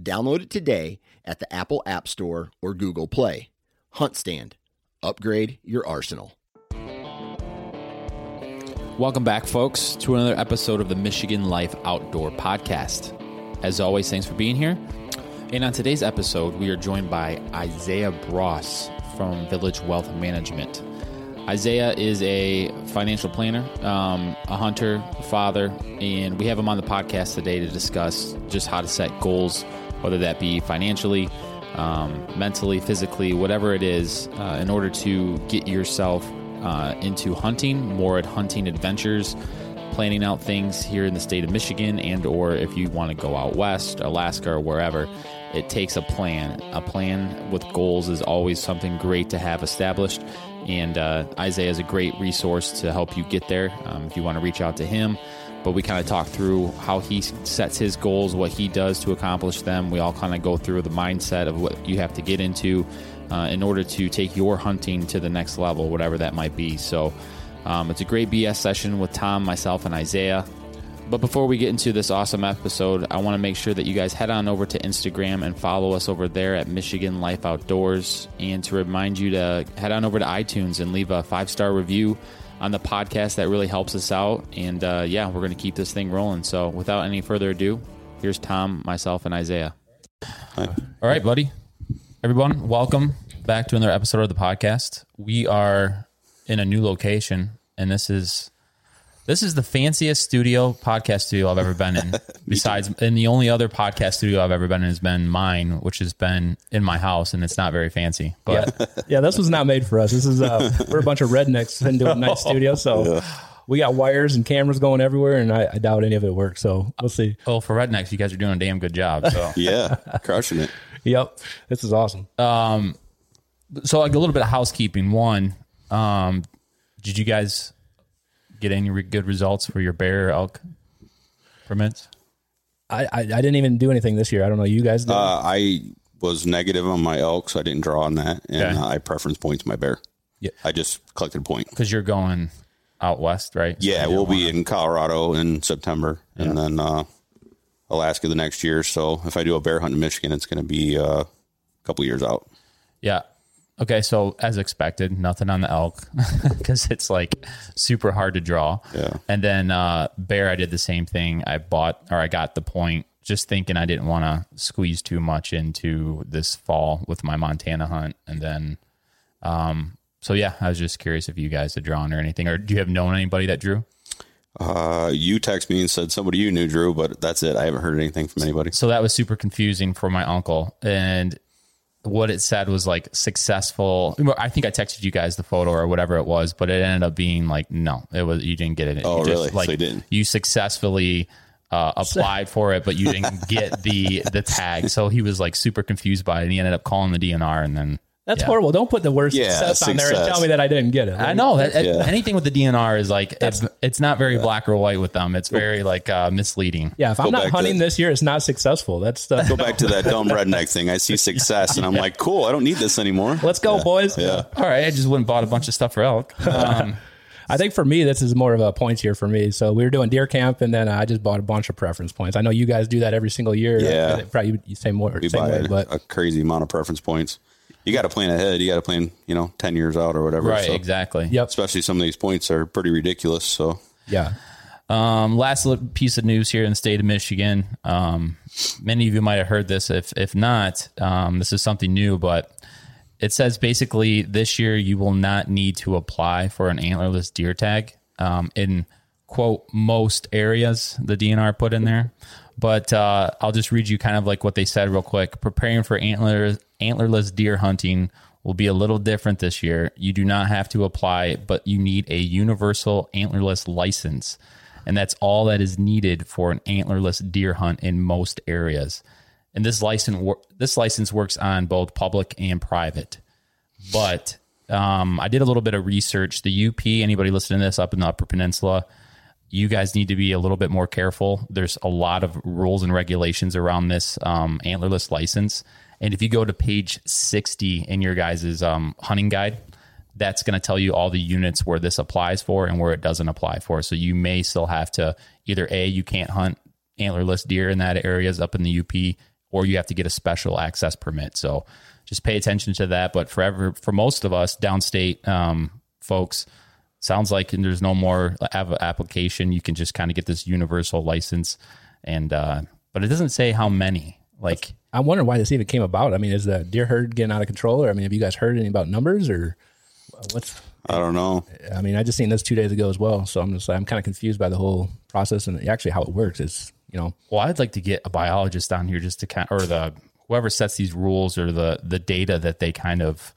Download it today at the Apple App Store or Google Play. HuntStand. Upgrade your arsenal. Welcome back, folks, to another episode of the Michigan Life Outdoor Podcast. As always, thanks for being here. And on today's episode, we are joined by Isaiah Bross from Village Wealth Management. Isaiah is a financial planner, um, a hunter, a father, and we have him on the podcast today to discuss just how to set goals, whether that be financially, um, mentally, physically, whatever it is, uh, in order to get yourself uh, into hunting, more at hunting adventures, planning out things here in the state of Michigan, and or if you want to go out west, Alaska, or wherever. It takes a plan. A plan with goals is always something great to have established and uh, Isaiah is a great resource to help you get there um, if you want to reach out to him. But we kind of talk through how he sets his goals, what he does to accomplish them. We all kind of go through the mindset of what you have to get into uh, in order to take your hunting to the next level, whatever that might be. So um, it's a great BS session with Tom, myself, and Isaiah. But before we get into this awesome episode, I want to make sure that you guys head on over to Instagram and follow us over there at Michigan Life Outdoors. And to remind you to head on over to iTunes and leave a five star review on the podcast. That really helps us out. And uh, yeah, we're going to keep this thing rolling. So without any further ado, here's Tom, myself, and Isaiah. Hi. All right, buddy. Everyone, welcome back to another episode of the podcast. We are in a new location, and this is this is the fanciest studio podcast studio I've ever been in. Besides, and the only other podcast studio I've ever been in has been mine, which has been in my house, and it's not very fancy. But yeah, yeah this was not made for us. This is uh, we're a bunch of rednecks into a nice studio, so. Yeah. We got wires and cameras going everywhere, and I, I, doubt any of it works. So we'll see. Well, for rednecks, you guys are doing a damn good job. So yeah, crushing it. Yep, this is awesome. Um, so like a little bit of housekeeping. One, um, did you guys get any re- good results for your bear elk permits? I, I, I didn't even do anything this year. I don't know. You guys did? Uh, I was negative on my elk, so I didn't draw on that, and okay. uh, I preference points my bear. Yeah, I just collected a point because you're going out west, right? Yeah, we'll be in Colorado in September, yeah. and then uh, Alaska the next year. So if I do a bear hunt in Michigan, it's going to be uh, a couple years out. Yeah, Okay, so as expected, nothing on the elk because it's like super hard to draw. Yeah. And then uh, bear, I did the same thing. I bought or I got the point, just thinking I didn't want to squeeze too much into this fall with my Montana hunt. And then, um, so yeah, I was just curious if you guys had drawn or anything, or do you have known anybody that drew? Uh, you text me and said somebody you knew drew, but that's it. I haven't heard anything from anybody. So that was super confusing for my uncle, and what it said was like successful. I think I texted you guys the photo or whatever it was, but it ended up being like no, it was you didn't get it. Oh, you just, really? Like so you didn't. You successfully uh, applied for it, but you didn't get the the tag. So he was like super confused by it, and he ended up calling the DNR, and then that's yeah. horrible. Don't put the worst yeah, success, success, on there and tell me that I didn't get it. I know that yeah. anything with the DNR is like that's, it's not very black or white with them. It's very like uh, misleading. Yeah, if I'm not back to- hunting this year, it's not successful. That's the Go back to that dumb redneck thing. I see success, and I'm like, cool. I don't need this anymore. let's go, boys. Yeah. All right, I just went and bought a bunch of stuff for elk. Um, I think for me, this is more of a points here for me. So we were doing deer camp, and then I just bought a bunch of preference points. I know you guys do that every single year. Yeah. probably you say more. We same buy way, a, but a crazy amount of preference points. You got to plan ahead. You got to plan, you know, ten years out or whatever. right, So- exactly. Yep. Especially some of these points are pretty ridiculous. So yeah, Um, last little piece of news here in the state of Michigan. Um, many of you might have heard this. If if not, um, this is something new, but it says basically this year you will not need to apply for an antlerless deer tag um, in quote most areas. The DNR put in there, but uh, I'll just read you kind of like what they said real quick. Preparing for antler antlerless deer hunting will be a little different this year. You do not have to apply, but you need a universal antlerless license. And that's all that is needed for an antlerless deer hunt in most areas. And this license this license works on both public and private. But um, I did a little bit of research. The UP, anybody listening to this up in the Upper Peninsula, you guys need to be a little bit more careful. There's a lot of rules and regulations around this um, antlerless license. And if you go to page 60 in your guys' um, hunting guide, that's going to tell you all the units where this applies for and where it doesn't apply for. So you may still have to either A, you can't hunt antlerless deer in that areas up in the UP, or you have to get a special access permit. So just pay attention to that. But forever, for most of us downstate um, folks, sounds like there's no more av- application. You can just kind of get this universal license, and uh, but it doesn't say how many. Like I'm wondering why this even came about. I mean, is the deer herd getting out of control? Or I mean, have you guys heard any about numbers or what's? I don't know. I mean, I just seen this two days ago as well. So I'm just I'm kind of confused by the whole process and actually how it works. Is you know Well, I'd like to get a biologist down here just to kind or the whoever sets these rules or the the data that they kind of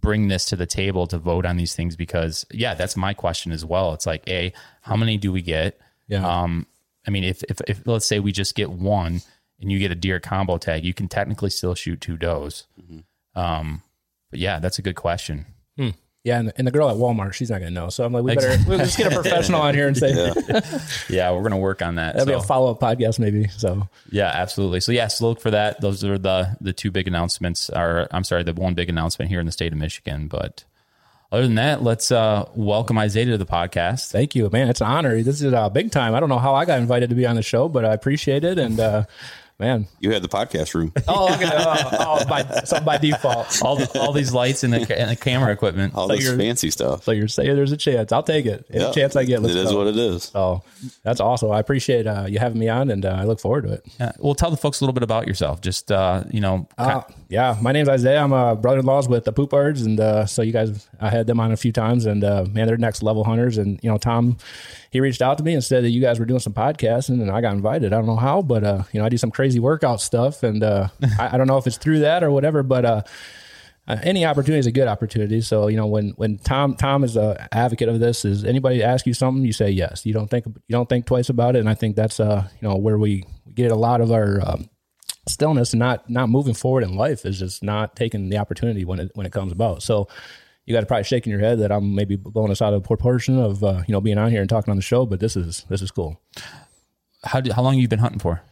bring this to the table to vote on these things because yeah, that's my question as well. It's like, a how many do we get? Yeah. Um, I mean, if if, if let's say we just get one and you get a deer combo tag, you can technically still shoot two does. Um, but yeah, that's a good question. Yeah, and, and the girl at Walmart, she's not gonna know. So I'm like, we better we'll just get a professional on here and say Yeah, we're gonna work on that. that'll be a follow up podcast maybe. So Yeah, absolutely. So yes, look for that. Those are the the two big announcements. Or I'm sorry, the one big announcement here in the state of Michigan. But other than that, let's uh, welcome Isaiah to the podcast. thank you, man. It's an honor. This is uh, big time. I don't know how I got invited to be on the show, but I appreciate it. And uh, man, You had the podcast room. oh, okay. oh, oh by, so by default. All the, all these lights and the, and the camera equipment. All So this fancy stuff. So you're saying there's a chance. I'll take it. Any Yeah. chance I get. Let's it is go. what it is. So that's awesome. I appreciate uh, you having me on, and uh, I look forward to it. Yeah. Well, tell the folks a little bit about yourself. Just uh, you know, Uh, yeah, my name's Isaiah. I'm a brother-in-laws with the Poop Birds, and uh, so you guys, I had them on a few times, and uh, man, they're next level hunters. And you know, Tom, he reached out to me and said that you guys were doing some podcasting, and I got invited. I don't know how, but uh, you know, I do some crazy workout stuff, and uh, I, I don't know if it's through that or whatever, but. Uh, uh, any opportunity is a good opportunity. So you know when when Tom Tom is a advocate of this, is anybody ask you something, you say yes. You don't think you don't think twice about it, and I think that's uh you know where we get a lot of our um, stillness and not not moving forward in life is just not taking the opportunity when it when it comes about. So you guys are probably shaking your head that I'm maybe blowing us out of proportion of uh, you know being on here and talking on the show, but this is this is cool. how do, how long have you been hunting for?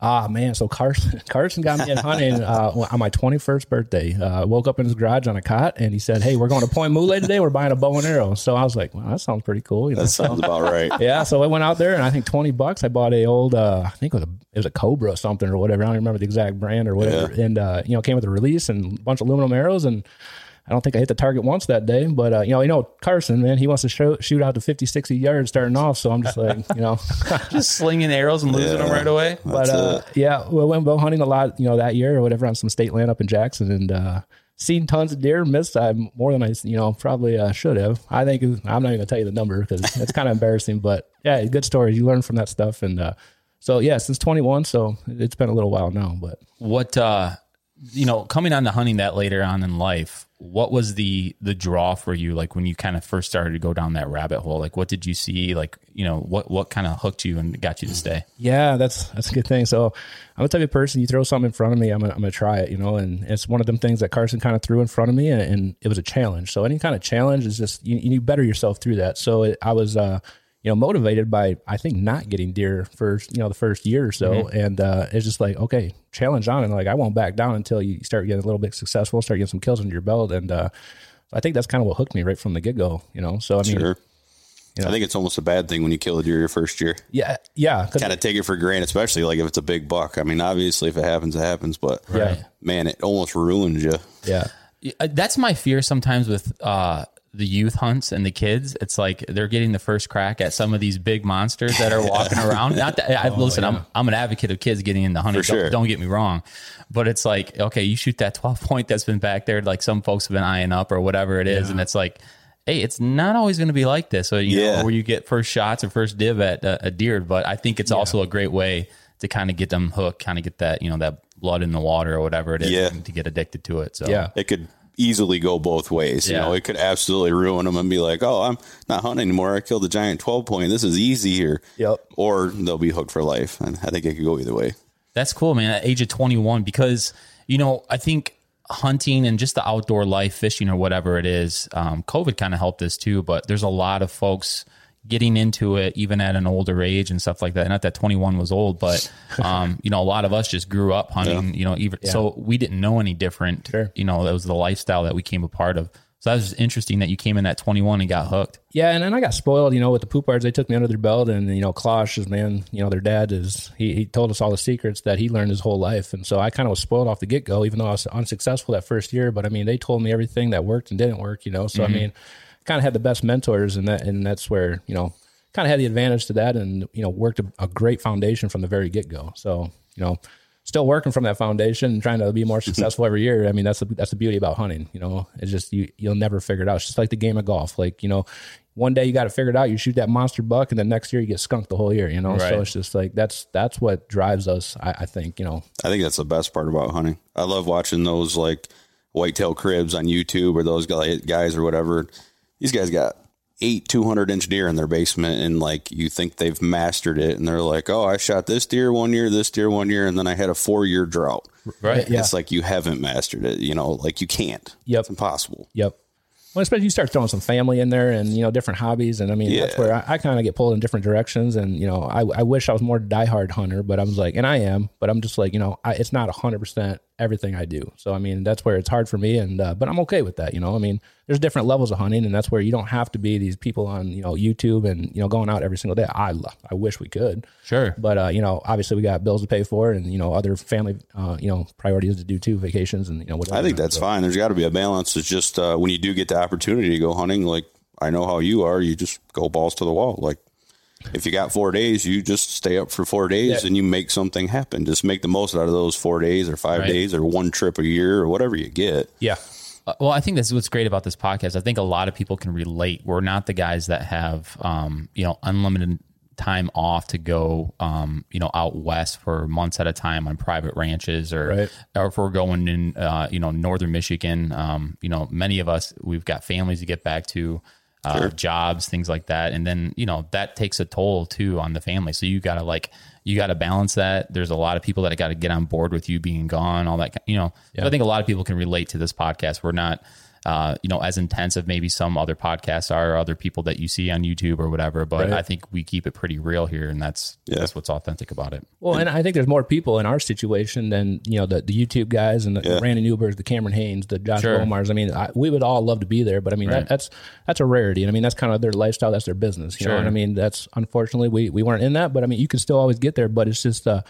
Ah man, so Carson Carson got me in hunting uh, on my 21st birthday. Uh, woke up in his garage on a cot, and he said, "Hey, we're going to Pointe Mouillee today. We're buying a bow and arrow." So I was like, "Well, that sounds pretty cool." You know? That sounds about right. yeah, so I went out there, and I think 20 bucks. I bought a old, uh, I think it was a it was a Cobra or something or whatever. I don't remember the exact brand or whatever. And uh, you know, came with a release and a bunch of aluminum arrows and. I don't think I hit the target once that day, but uh, you know, you know, Carson, man, he wants to show, shoot out to 50, 60 yards starting off. So I'm just like, you know, Just slinging arrows and losing them right away. but uh, yeah, we went bow hunting a lot, you know, that year or whatever on some state land up in Jackson, and uh, seen tons of deer. Missed I more than I, you know, probably uh, should have. I think I'm not even gonna tell you the number because it's kind of embarrassing. But yeah, good stories. You learn from that stuff, and uh, so yeah, since 21, so it's been a little while now. But What uh, you know, coming on to hunting that later on in life, what was the the draw for you? Like when you kind of first started to go down that rabbit hole, like what did you see? Like you know, what what kind of hooked you and got you to stay? Yeah, that's that's a good thing. So I'm the type of person you throw something in front of me, I'm gonna, I'm gonna try it, you know. And it's one of them things that Carson kind of threw in front of me, and, and it was a challenge. So any kind of challenge is just you, you better yourself through that. So it, I was, uh, you know, motivated by I think not getting deer first, you know, the first year or so, Mm-hmm. and uh, it's just like okay, challenge on, and like I won't back down until you start getting a little bit successful, start getting some kills under your belt, and uh, I think that's kind of what hooked me right from the get go, you know. So I mean, Sure. I think it's almost a bad thing when you kill a deer your first year. yeah, yeah. Kind of take it for granted, especially like if it's a big buck. I mean, obviously, if it happens, it happens. But Yeah. man, it almost ruins you. yeah, Uh, That's my fear sometimes with uh, the youth hunts and the kids. It's like they're getting the first crack at some of these big monsters that are walking around. Not that I, listen, I'm I'm an advocate of kids getting into hunting. For sure. Don't, don't get me wrong, but it's like okay, you shoot that 12 point that's been back there, like some folks have been eyeing up or whatever it is, and it's like. Hey, it's not always going to be like this. So you Yeah. know where you get first shots or first div at uh, a deer, but I think it's also a great way to kind of get them hooked, kind of get that you know that blood in the water or whatever it is, Yeah. to get addicted to it. So yeah. It could easily go both ways. You know, it could absolutely ruin them and be like, "Oh, I'm not hunting anymore. I killed a giant twelve point. This is easy here." Yep. Or they'll be hooked for life, and I think it could go either way. That's cool, man. At age of 21, because, you know, I think hunting and just the outdoor life, fishing or whatever it is, um, COVID kind of helped this too. But there's a lot of folks getting into it even at an older age and stuff like that. Not that 21 was old, but, um, you know, a lot of us just grew up hunting, you know, even so we didn't know any different. Sure. You know, that was the lifestyle that we came a part of. So that was just interesting that you came in at 21 and got hooked. Yeah, and then I got spoiled, you know, with the poop. They took me under their belt, and you know, Klosh is man, you know, their dad is he, he told us all the secrets that he learned his whole life, and so I kind of was spoiled off the get go, even though I was unsuccessful that first year. But I mean, they told me everything that worked and didn't work, you know. So I mm-hmm. mean, kind of had the best mentors, and that and that's where you know, kind of had the advantage to that, and you know, worked a, a great foundation from the very get go. So you know. Still working from that foundation and trying to be more successful every year. I mean, that's the, that's the beauty about hunting. You know, it's just you you'll never figure it out. It's just like the game of golf. Like you know, one day you got to figure it out. You shoot that monster buck, and then next year you get skunked the whole year. You know, Right. so it's just like that's that's what drives us. I, I think you know. I think that's the best part about hunting. I love watching those like whitetail cribs on YouTube or those guys or whatever. These guys got eight 200 inch deer in their basement and like you think they've mastered it and they're like, oh, I shot this deer one year, this deer one year, and then I had a four year drought. Right. Yeah. It's like you haven't mastered it, you know, like you can't. Yep. It's impossible. Yep. Well, especially you start throwing some family in there and you know different hobbies, and I mean that's where I, I kind of get pulled in different directions. And you know, I, I wish I was more diehard hunter, but I was like, and I am, but I'm just like, you know, I, it's not hundred percent everything I do. So I mean, that's where it's hard for me, and uh, but I'm okay with that. You know, I mean, there's different levels of hunting, and that's where you don't have to be these people on you know YouTube and you know going out every single day. I I wish we could, Sure. but uh, you know, obviously we got bills to pay for, and you know, other family, uh, you know, priorities to do too, vacations, and you know, whatever. I think that's fine. There's got to be a balance. It's just uh, when you do get the opportunity to go hunting, like I know how you are, you just go balls to the wall. Like if you got four days, you just stay up for four days Yeah. and you make something happen. Just make the most out of those four days or five Right. days or one trip a year or whatever you get. yeah. Uh, Well, I think that's what's great about this podcast. I think a lot of people can relate. We're not the guys that have, um, you know, unlimited time off to go, um, you know, out west for months at a time on private ranches, or Right. or if we're going in, uh, you know, northern Michigan. Um, you know, many of us we've got families to get back to. Uh, jobs, things like that, and then you know that takes a toll too on the family. So you got to like you got to balance that. There's a lot of people that got to get on board with you being gone, all that. You know, So I think a lot of people can relate to this podcast. We're not, uh, you know, as intense intensive maybe some other podcasts are, or other people that you see on YouTube or whatever. But Right. I think we keep it pretty real here, and that's Yeah. that's what's authentic about it. Well, and I think there's more people in our situation than you know the, the YouTube guys and the, the Yeah. Randy Newbergs, the Cameron Hanes, the Josh Sure. Bowmars. I mean, I, we would all love to be there, but I mean Right. that, that's that's a rarity. And I mean that's kind of their lifestyle, that's their business. You know Sure. what I mean? That's unfortunately we we weren't in that, but I mean you can still always get there. But it's just uh,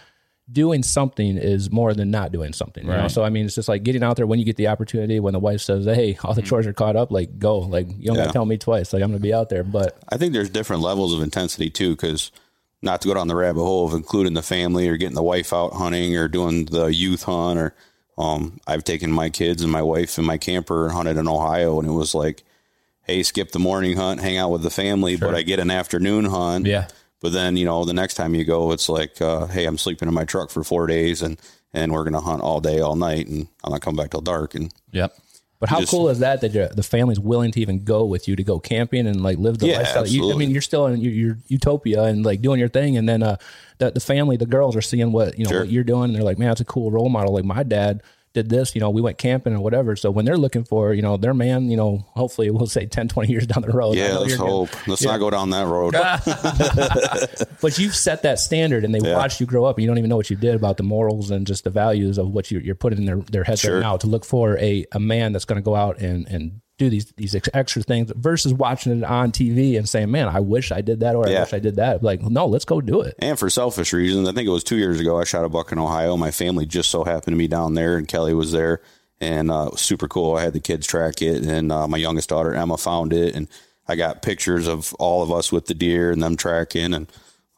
doing something is more than not doing something. You know? Right. So I mean it's just like getting out there when you get the opportunity. When the wife says, "Hey, all the chores are caught up," like go, like you don't got Yeah. to tell me twice. Like I'm going to be out there, but I think there's different levels of intensity too, because not to go down the rabbit hole of including the family or getting the wife out hunting or doing the youth hunt or um, I've taken my kids and my wife and my camper and hunted in Ohio and it was like, hey, skip the morning hunt, hang out with the family, but I get an afternoon hunt. Yeah. But then you know the next time you go, it's like, uh, hey, I'm sleeping in my truck for four days and and we're gonna hunt all day, all night, and I'm not coming back till dark. And Yep. But how just- cool is that that the family's willing to even go with you to go camping and like live the Yeah, lifestyle? You, I mean, you're still in your, your utopia and like doing your thing, and then uh, the the family, the girls are seeing what you know Sure. what you're doing, and they're like, man, that's a cool role model. Like my dad, did this, you know, we went camping or whatever. So when they're looking for, you know, their man, you know, hopefully we'll say 10, 20 years down the road. Yeah, let's you're gonna- hope. Let's not go down that road. but you've set that standard and they Yeah. watched you grow up and you don't even know what you did about the morals and just the values of what you, you're putting in their, their heads Sure. right now to look for a, a man that's going to go out and, and do these, these ex- extra things versus watching it on TV and saying, man, I wish I did that or I wish I did that. Like, no, let's go do it. And for selfish reasons, I think it was two years ago. I shot a buck in Ohio. My family just so happened to be down there, and Kelly was there, and uh, it was super cool. I had the kids track it, and uh, my youngest daughter Emma found it, and I got pictures of all of us with the deer and them tracking, and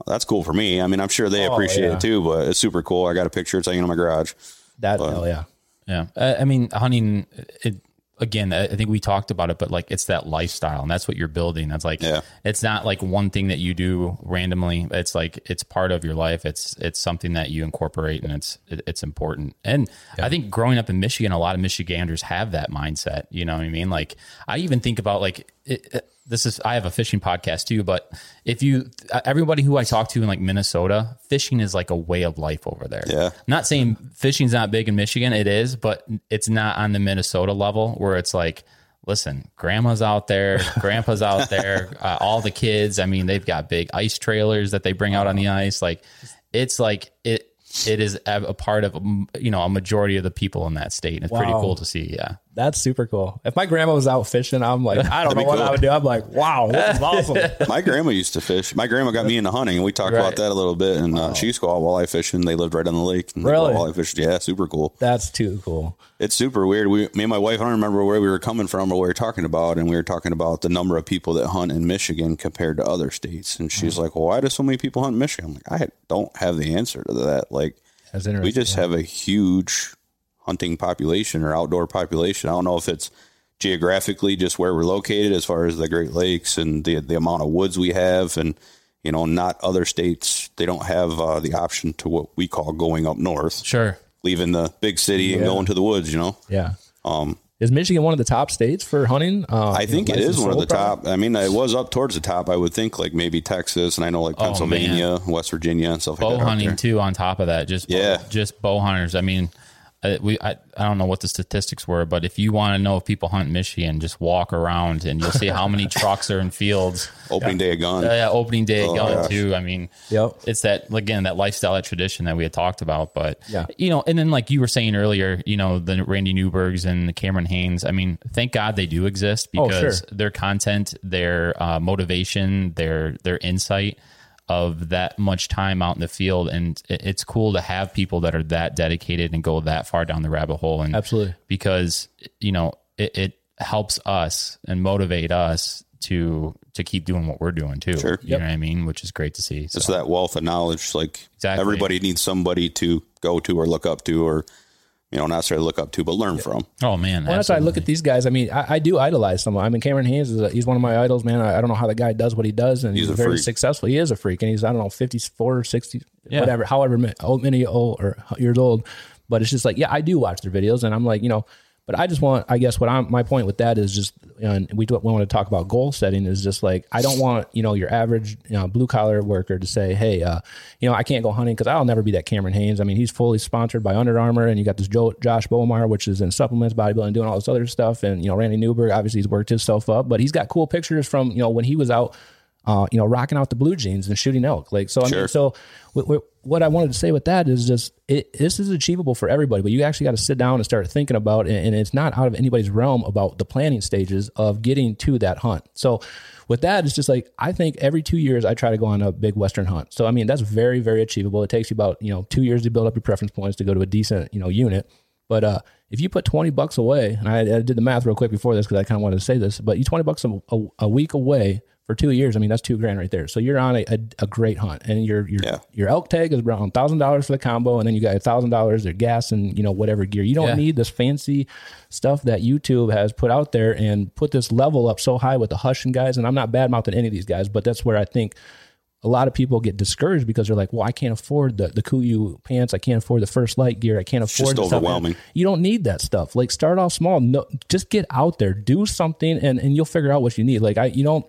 that's cool for me. I mean, I'm sure they appreciate yeah. it too, but it's super cool. I got a picture. It's hanging in my garage. That, hell yeah. Yeah, I, I mean, hunting. It again. I I think we talked about it, but like it's that lifestyle, and that's what you're building. That's like, Yeah. it's not like one thing that you do randomly. It's like it's part of your life. It's it's something that you incorporate, and it's it's important. And I think growing up in Michigan, a lot of Michiganders have that mindset. You know what I mean? Like I even think about like it, it- this is I have a fishing podcast too, but if you everybody who I talk to in like Minnesota, fishing is like a way of life over there. Yeah. I'm not saying fishing's not big in Michigan. It is, but it's not on the Minnesota level where it's like, listen, grandma's out there, grandpa's out there, uh, all the kids. I mean, they've got big ice trailers that they bring out on the ice. Like, it's like it. It is a a part of you know a majority of the people in that state. And it's pretty cool to see. Yeah. That's super cool. If my grandma was out fishing, I'm like, I don't know be what cool. I would do. I'm like, wow, this is awesome. My grandma used to fish. My grandma got me into hunting, and we talked Right. about that a little bit. And uh, she used to go out walleye fishing. They lived right on the lake. And Really? Walleye fishing. Yeah, super cool. That's too cool. It's super weird. We, me and my wife, I don't remember where we were coming from or what we were talking about, and we were talking about the number of people that hunt in Michigan compared to other states. And she's like, "Well, why do so many people hunt in Michigan?" I'm like, "I don't have the answer to that. Like, That's we interesting. just have a huge hunting population or outdoor population. I don't know if it's geographically just where we're located as far as the Great Lakes and the the amount of woods we have, and you know, not other states. They don't have uh, the option to what we call going up north, Sure. leaving the big city and going to the woods. You know. yeah. Um, Is Michigan one of the top states for hunting? Uh, I think it is one of the product? top. I mean, it was up towards the top. I would think like maybe Texas, and I know like Oh, Pennsylvania, West Virginia, and stuff like bow that. hunting too on top of that just bow, Yeah. just bow hunters i mean uh, we I, I don't know what the statistics were but if you want to know if people hunt michigan just walk around and you'll see how many trucks are in fields Opening day of gun. uh, yeah, opening day Oh, going gosh. too i mean Yep. it's that again that lifestyle that tradition that we had talked about but Yeah. you know and then like you were saying earlier you know the randy newbergs and the cameron hanes i mean thank god they do exist Oh, because sure. their content their uh, motivation their their insight of that much time out in the field and it's cool to have people that are that dedicated and go that far down the rabbit hole and Absolutely. because you know it, it helps us and motivate us to to keep doing what we're doing too Sure. you know what i mean which is great to see so. It's that wealth of knowledge. Like Exactly. everybody needs somebody to go to or look up to, or you know, not necessarily look up to, but learn from. oh man Well, that's why I look at these guys. I mean, I, I do idolize someone. I mean, Cameron Hanes is a, he's one of my idols, man. I, I don't know how the guy does what he does, and he's, He's a very freak. successful. He is a freak, and he's I don't know, fifty four or sixty, Yeah. whatever, however ma- old, many old or years old. But it's just like, yeah, I do watch their videos, and I'm like, you know, but I just want, I guess, what I'm my point with that is just, and we, do, we want to talk about goal setting is just like I don't want you know your average you know, blue collar worker to say, hey, uh, you know, I can't go hunting because I'll never be that Cameron Hanes. I mean, he's fully sponsored by Under Armour, and you got this Joe, Josh Bowmar, which is in supplements, bodybuilding, doing all this other stuff, and you know, Randy Newberg, obviously he's worked himself up, but he's got cool pictures from you know when he was out. Uh, you know, rocking out the blue jeans and shooting elk. Like, so I mean, so what, what, what I wanted to say with that is just it, this is achievable for everybody, but you actually got to sit down and start thinking about it. And it's not out of anybody's realm about the planning stages of getting to that hunt. So with that, it's just like I think every two years I try to go on a big Western hunt. So I mean, that's very, very achievable. It takes you about you know two years to build up your preference points to go to a decent you know unit. But uh, if you put twenty bucks away, and I, I did the math real quick before this because I kind of wanted to say this, but you twenty bucks a, a, a week away for two years, I mean that's two grand right there. So you're on a, a, a great hunt, and your your Yeah. your elk tag is around thousand dollars for the combo, and then you got thousand dollars of gas and you know whatever gear. You don't Yeah. need this fancy stuff that YouTube has put out there and put this level up so high with the hushing guys. And I'm not bad mouthing any of these guys, but that's where I think a lot of people get discouraged because they're like, well, I can't afford the the Kuiu pants, I can't afford the First Lite gear, I can't afford just the stuff." overwhelming. You don't need that stuff. Like start off small. No, just get out there, do something, and and you'll figure out what you need. Like I, you don't.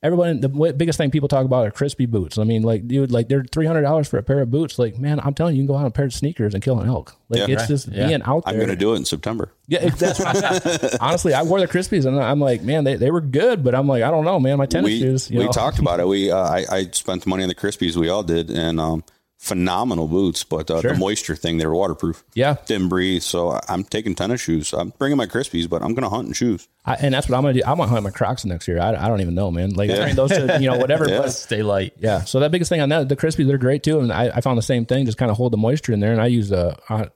Everyone the biggest thing people talk about are crispy boots. I mean, like dude, like they're three hundred dollars for a pair of boots. Like man, I'm telling you, you can go out on a pair of sneakers and kill an elk. Like Yeah. it's Right. just Yeah. being out there. I'm going to do it in September. Yeah, it- that's honestly, I wore the Crispis and I'm like, man, they, they were good, but I'm like, I don't know, man, my tennis we shoes. You we know? talked about it. We uh, I, I spent the money on the Crispis. We all did, and um, phenomenal boots. But uh, Sure. the moisture thing, they were waterproof. Yeah. didn't breathe. So I'm taking tennis shoes. I'm bringing my Crispis, but I'm going to hunt in shoes. I, and that's what I'm gonna do. I'm gonna hunt my Crocs next year. I, I don't even know, man. Like Yeah. those, are, you know, whatever. Yeah. but Stay light. yeah. So that biggest thing on that, the Crispis, they're great too. And I, I found the same thing, just kind of hold the moisture in there. And I use uh, I,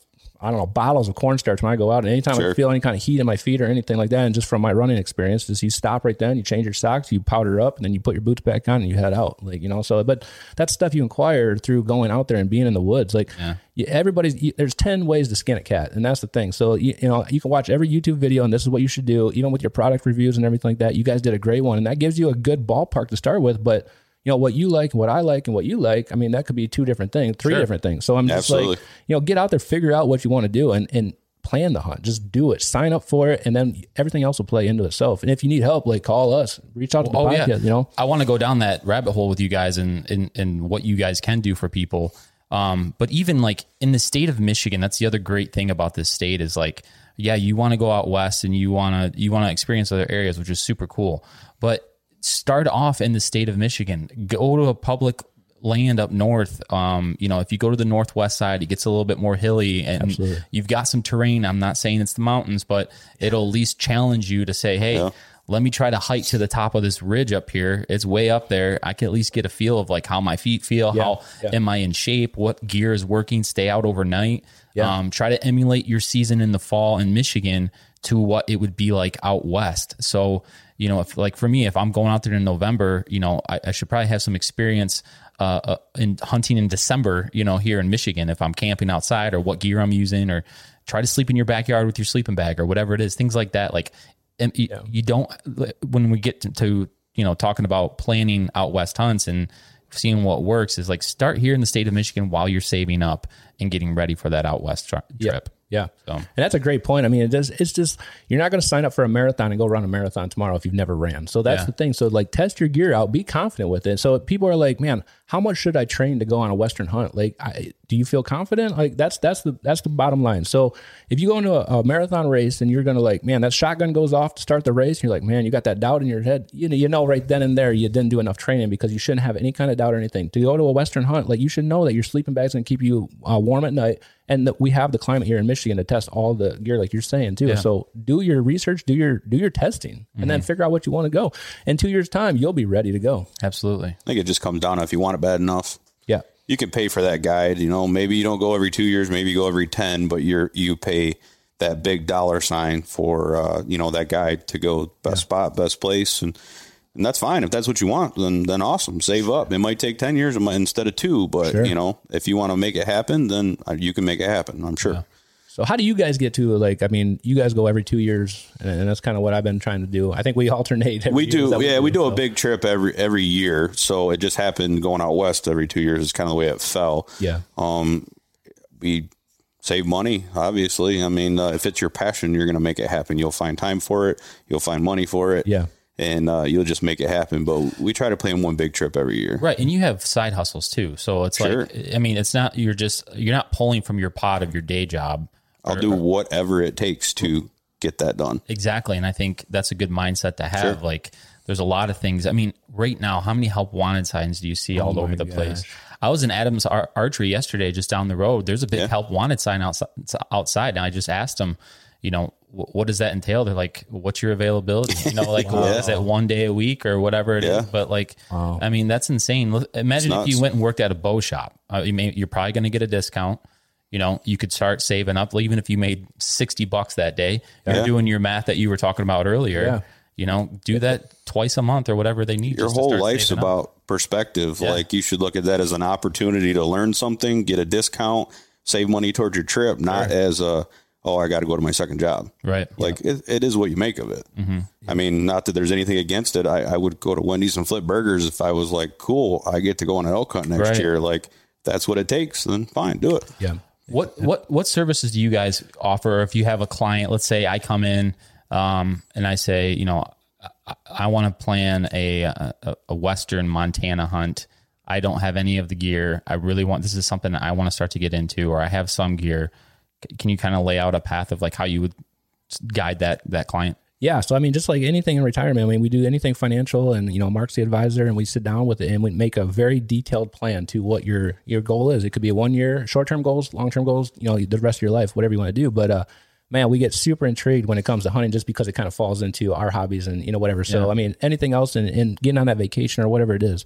I don't know bottles of cornstarch when I go out. And anytime I feel any kind of heat in my feet or anything like that, and just from my running experience, just you stop right then, you change your socks, you powder up, and then you put your boots back on and you head out. Like you know, so but that's stuff you acquire through going out there and being in the woods. Like you, everybody's you, there's ten ways to skin a cat, and that's the thing. So you, you know you can watch every YouTube video, and this is what you should do, even with your product reviews and everything like that. You guys did a great one, and that gives you a good ballpark to start with, but you know what you like and what I like and what you like. I mean, that could be two different things, three different things. So I'm just Absolutely. like, you know, get out there, figure out what you want to do, and and plan the hunt. Just do it, sign up for it, and then everything else will play into itself. And if you need help, like call us, reach out to the Oh podcast. yeah, You know, I want to go down that rabbit hole with you guys and and and what you guys can do for people. Um, but even like in the state of Michigan, that's the other great thing about this state is like, yeah, you want to go out west and you want to you want to experience other areas, which is super cool. But start off in the state of Michigan. Go to a public land up north. Um, you know, if you go to the northwest side, it gets a little bit more hilly and you've got some terrain. I'm not saying it's the mountains, but it'll at least challenge you to say, hey, let me try to hike to the top of this ridge up here. It's way up there. I can at least get a feel of like how my feet feel, how yeah. am I in shape, what gear is working, stay out overnight. Yeah. Um, try to emulate your season in the fall in Michigan to what it would be like out west. So, you know, if like for me, if I'm going out there in November, you know, I, I should probably have some experience uh, uh, in hunting in December, you know, here in Michigan, if I'm camping outside or what gear I'm using, or try to sleep in your backyard with your sleeping bag or whatever it is, things like that. Like, and you, you don't, when we get to, to, you know, talking about planning out west hunts and seeing what works is like start here in the state of Michigan while you're saving up and getting ready for that out west tri- trip. Yeah. So- And that's a great point. I mean, it does, it's just, you're not going to sign up for a marathon and go run a marathon tomorrow if you've never ran. So that's Yeah. the thing. So, like, test your gear out, be confident with it. So, people are like, man, how much should I train to go on a Western hunt? Like, I, do you feel confident? Like, that's, that's the, that's the bottom line. So, if you go into a, a marathon race and you're going to, like, man, that shotgun goes off to start the race, and you're like, man, you got that doubt in your head, you know, you know, right then and there, you didn't do enough training because you shouldn't have any kind of doubt or anything. To go to a Western hunt, like, you should know that your sleeping bag's going to keep you uh, warm at night and that we have the climate here in Michigan to test all the gear, like you're saying too. So do your research, do your do your testing, and then figure out what you want to go. In two years' time, you'll be ready to go. Absolutely. I think it just comes down to if you want it bad enough. Yeah, you can pay for that guide. You know, maybe you don't go every two years, maybe you go every ten, but you're you pay that big dollar sign for uh, you know that guide to go best spot, best place, and and that's fine if that's what you want. Then then awesome, save up. It might take ten years instead of two, but you know if you want to make it happen, then uh, you can make it happen. I'm sure. So how do you guys get to like? I mean, you guys go every two years, and, and that's kind of what I've been trying to do. I think we alternate. every We do, that what yeah. We do a big trip every every year, so it just happened going out west every two years. Is kind of the way it fell. Yeah, Um, we save money obviously i mean uh, if it's your passion you're going to make it happen you'll find time for it you'll find money for it Yeah. and uh, you'll just make it happen but we try to plan one big trip every year Right. And you have side hustles too. So it's Sure. like, I mean, it's not, you're just, you're not pulling from your pot of your day job. I'll do whatever it takes to get that done Exactly. And I think that's a good mindset to have. Like, there's a lot of things. I mean, right now, how many help wanted signs do you see all over the place? I was in Adams Ar- Archery yesterday, just down the road. There's a big help wanted sign outside. Outside, and I just asked them, you know, what does that entail? They're like, what's your availability? You know, like, is it one day a week or whatever it is? Yeah. But like, I mean, that's insane. Imagine if you went and worked at a bow shop. Uh, you may, you're probably going to get a discount. You know, you could start saving up, even if you made 60 bucks that day. You're Yeah. doing your math that you were talking about earlier. Yeah. You know, do that twice a month or whatever they need. your just to whole start life's saving up. about perspective Yeah. like you should look at that as an opportunity to learn something get a discount save money towards your trip not as a oh i got to go to my second job Right. like it, it is what you make of it Mm-hmm. i mean not that there's anything against it I, I would go to wendy's and flip burgers if i was like cool i get to go on an elk hunt next Right. year like that's what it takes then fine do it yeah. What what what services do you guys offer? If you have a client, let's say I come in um, and I say, you know, I, I want to plan a, a a Western Montana hunt. I don't have any of the gear. I really want this is something that I want to start to get into, or I have some gear. Can you kind of lay out a path of like how you would guide that that client? Yeah. So I mean, just like anything in retirement, I mean, we do anything financial, and you know, Mark's the advisor, and we sit down with it and we make a very detailed plan to what your your goal is. It could be a one year, short term goals, long term goals, you know, the rest of your life, whatever you want to do. But uh, man, we get super intrigued when it comes to hunting, just because it kind of falls into our hobbies and you know whatever. So I mean, anything else and, and getting on that vacation or whatever it is.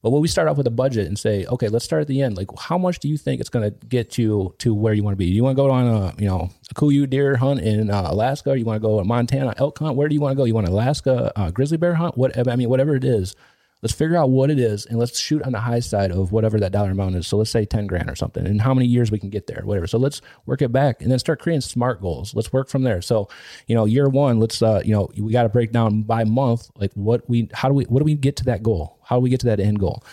But when we start off with a budget and say, okay, let's start at the end. Like, how much do you think it's going to get you to where you want to be? Do You want to go on a, you know, a Kuiu deer hunt in uh, Alaska? Or you want to go a Montana elk hunt? Where do you want to go? You want Alaska uh, grizzly bear hunt? What I mean, whatever it is, let's figure out what it is and let's shoot on the high side of whatever that dollar amount is. So let's say ten grand or something, and how many years we can get there, whatever. So let's work it back and then start creating smart goals. Let's work from there. So, you know, year one, let's, uh, you know, we got to break down by month, like what we, how do we, what do we get to that goal? How do we get to that end goal?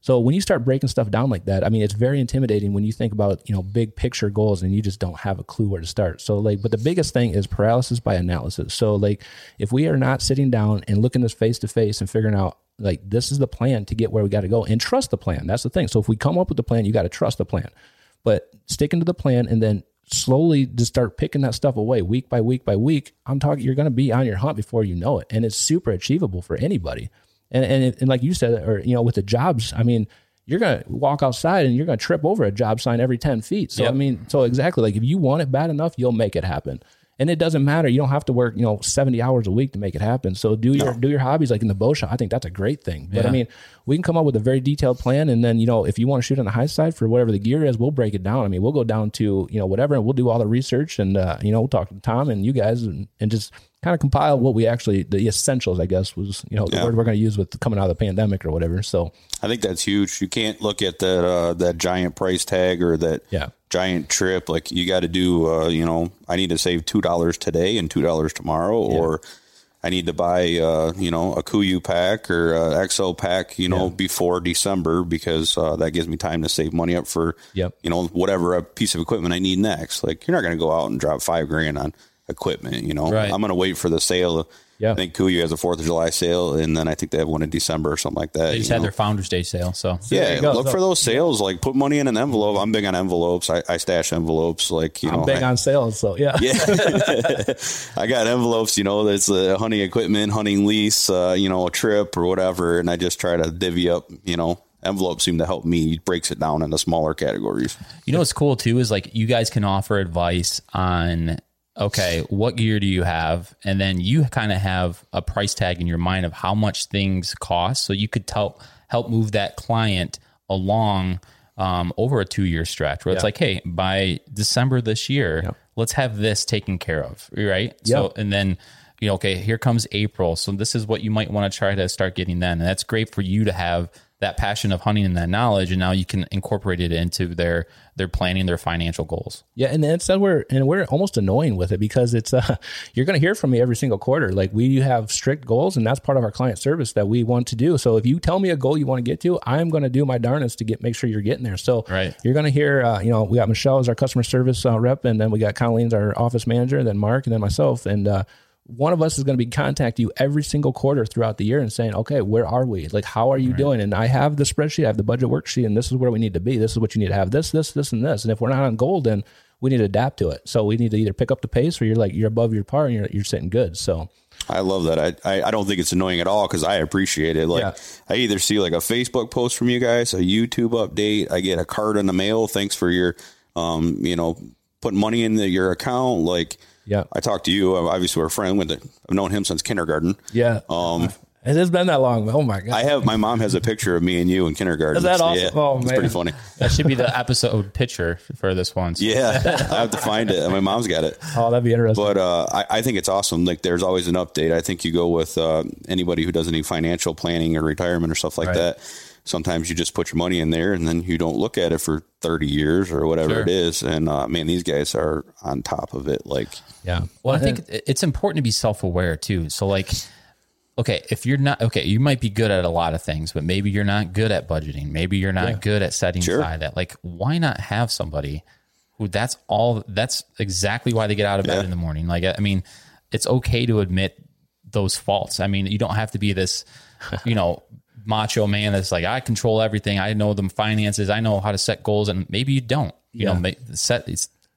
So when you start breaking stuff down like that, I mean, it's very intimidating when you think about, you know, big picture goals and you just don't have a clue where to start. So like, but the biggest thing is paralysis by analysis. So like, if we are not sitting down and looking this face to face and figuring out like, this is the plan to get where we got to go and trust the plan. That's the thing. So if we come up with the plan, you got to trust the plan, but sticking to the plan and then slowly just start picking that stuff away week by week by week. I'm talking, you're going to be on your hunt before you know it. And it's super achievable for anybody. And, and, and like you said, or, you know, with the jobs, I mean, you're going to walk outside and you're going to trip over a job sign every 10 feet. So, I mean, so exactly like if you want it bad enough, you'll make it happen. And it doesn't matter. You don't have to work, you know, 70 hours a week to make it happen. So do your, do your hobbies like in the bow shop. I think that's a great thing. But I mean, we can come up with a very detailed plan. And then, you know, if you want to shoot on the high side for whatever the gear is, we'll break it down. I mean, we'll go down to, you know, whatever, and we'll do all the research and, uh, you know, we'll talk to Tom and you guys and, and just kind of compile what we actually, the essentials, I guess, was, you know, the Yeah. word we're going to use with coming out of the pandemic or whatever. So, I think that's huge. You can't look at that uh, that giant price tag or that Yeah. giant trip. Like you got to do. Uh, you know, I need to save two dollars today and two dollars tomorrow, or I need to buy. Uh, you know, a Kuiu pack or a Exo pack. You know, before December because uh, that gives me time to save money up for. Yep. You know, whatever a piece of equipment I need next. Like you're not going to go out and drop five grand on equipment. You know, Right. I'm going to wait for the sale. Yeah. I think Kuiu has a Fourth of July sale, and then I think they have one in December or something like that. They just had know? their Founders Day sale, so Yeah, go. look So- for those sales. Like put money in an envelope. I'm big on envelopes. I, I stash envelopes. Like you I'm know, big I, on sales. So, yeah. yeah, I got envelopes. You know, that's a hunting equipment, hunting lease. Uh, you know, a trip or whatever, and I just try to divvy up. You know, envelopes seem to help me. It breaks it down into smaller categories. You know what's cool too is like you guys can offer advice on okay, what gear do you have? And then you kind of have a price tag in your mind of how much things cost. So you could tell help move that client along um, over a two year stretch where it's like, hey, by December this year, let's have this taken care of. Right. So and then you know, okay, here comes April. So this is what you might want to try to start getting then. And that's great for you to have that passion of hunting and that knowledge. And now you can incorporate it into their their planning, their financial goals. Yeah, and it's that we're and we're almost annoying with it because it's uh you're going to hear from me every single quarter. Like we have strict goals, and that's part of our client service that we want to do. So if you tell me a goal you want to get to, I'm going to do my darnest to get make sure you're getting there. So Right. you're going to hear, uh, you know, we got Michelle as our customer service uh, rep, and then we got Colleen's our office manager, and then Mark, and then myself, and. uh one of us is going to be contacting you every single quarter throughout the year and saying, okay, where are we? Like, how are you doing? And I have the spreadsheet, I have the budget worksheet, and this is where we need to be. This is what you need to have. This, this, this, and this. And if we're not on gold, then we need to adapt to it. So we need to either pick up the pace, or you're like you're above your par and you're you're sitting good. So I love that. I, I, I don't think it's annoying at all because I appreciate it. Like Yeah. I either see like a Facebook post from you guys, a YouTube update, I get a card in the mail. Thanks for your, um, you know, putting money in the, your account. Like, Yeah. I talked to you. Obviously, we're a friend with it. I've known him since kindergarten. yeah, Um, it has been that long. Oh my god, I have my mom has a picture of me and you in kindergarten. Is that awesome? Yeah, Oh, it's man. pretty funny. That should be the episode picture for this one. So Yeah, I have to find it. My mom's got it. oh that'd be interesting. But uh, I, I think it's awesome. Like there's always an update. I think you go with uh, anybody who does any financial planning or retirement or stuff like Right. that. Sometimes you just put your money in there and then you don't look at it for 30 years or whatever Sure. it is. And uh, man, these guys are on top of it. Like, yeah, Well, I think it's important to be self aware too. So, like, okay, if you're not okay, you might be good at a lot of things, but maybe you're not good at budgeting. Maybe you're not good at setting Sure. aside that. Like, why not have somebody who that's all? That's exactly why they get out of bed Yeah. in the morning. Like, I mean, it's okay to admit those faults. I mean, you don't have to be this, you know, macho man that's like I control everything. I know the finances. I know how to set goals, and maybe you don't. You know, make, set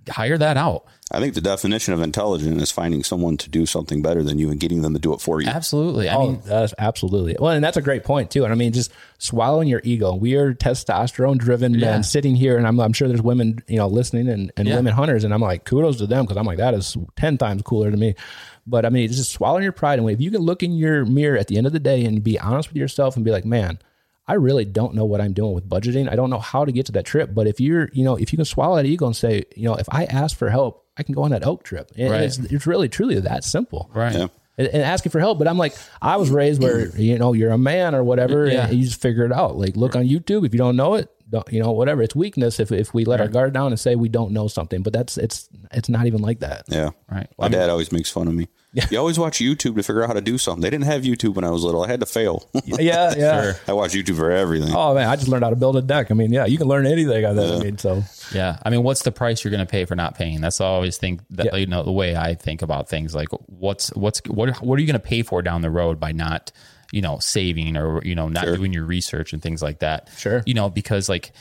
hire that out. I think the definition of intelligent is finding someone to do something better than you and getting them to do it for you. Absolutely. I oh, mean, that's absolutely. Well, and that's a great point too. And I mean, just swallowing your ego. We are testosterone driven Yeah. men sitting here, and I'm, I'm sure there's women, you know, listening and, and Yeah. women hunters, and I'm like, kudos to them because I'm like, that is ten times cooler to me. But I mean, it's just swallowing your pride. And if you can look in your mirror at the end of the day and be honest with yourself and be like, man, I really don't know what I'm doing with budgeting. I don't know how to get to that trip. But if you're, you know, if you can swallow that ego and say, you know, if I ask for help, I can go on that oak trip. And Right. it's, it's really, truly that simple right. Yeah. and, and asking for help. But I'm like, I was raised where you know you're a man or whatever, Yeah. and you just figure it out. Like, look on YouTube if you don't know it. Don't, you know, whatever. It's weakness if if we let our guard down and say we don't know something. But that's it's it's not even like that. Yeah. Right. My dad always makes fun of me. Yeah. You always watch YouTube to figure out how to do something. They didn't have YouTube when I was little. I had to fail. Yeah, yeah. I watch YouTube for everything. Oh man, I just learned how to build a deck. I mean, yeah, you can learn anything on that. I mean, so Yeah, I mean, what's the price you're going to pay for not paying? That's I always think that Yeah. you know the way I think about things. Like, what's what's what what are you going to pay for down the road by not you know saving or you know not doing your research and things like that? Sure. you know because like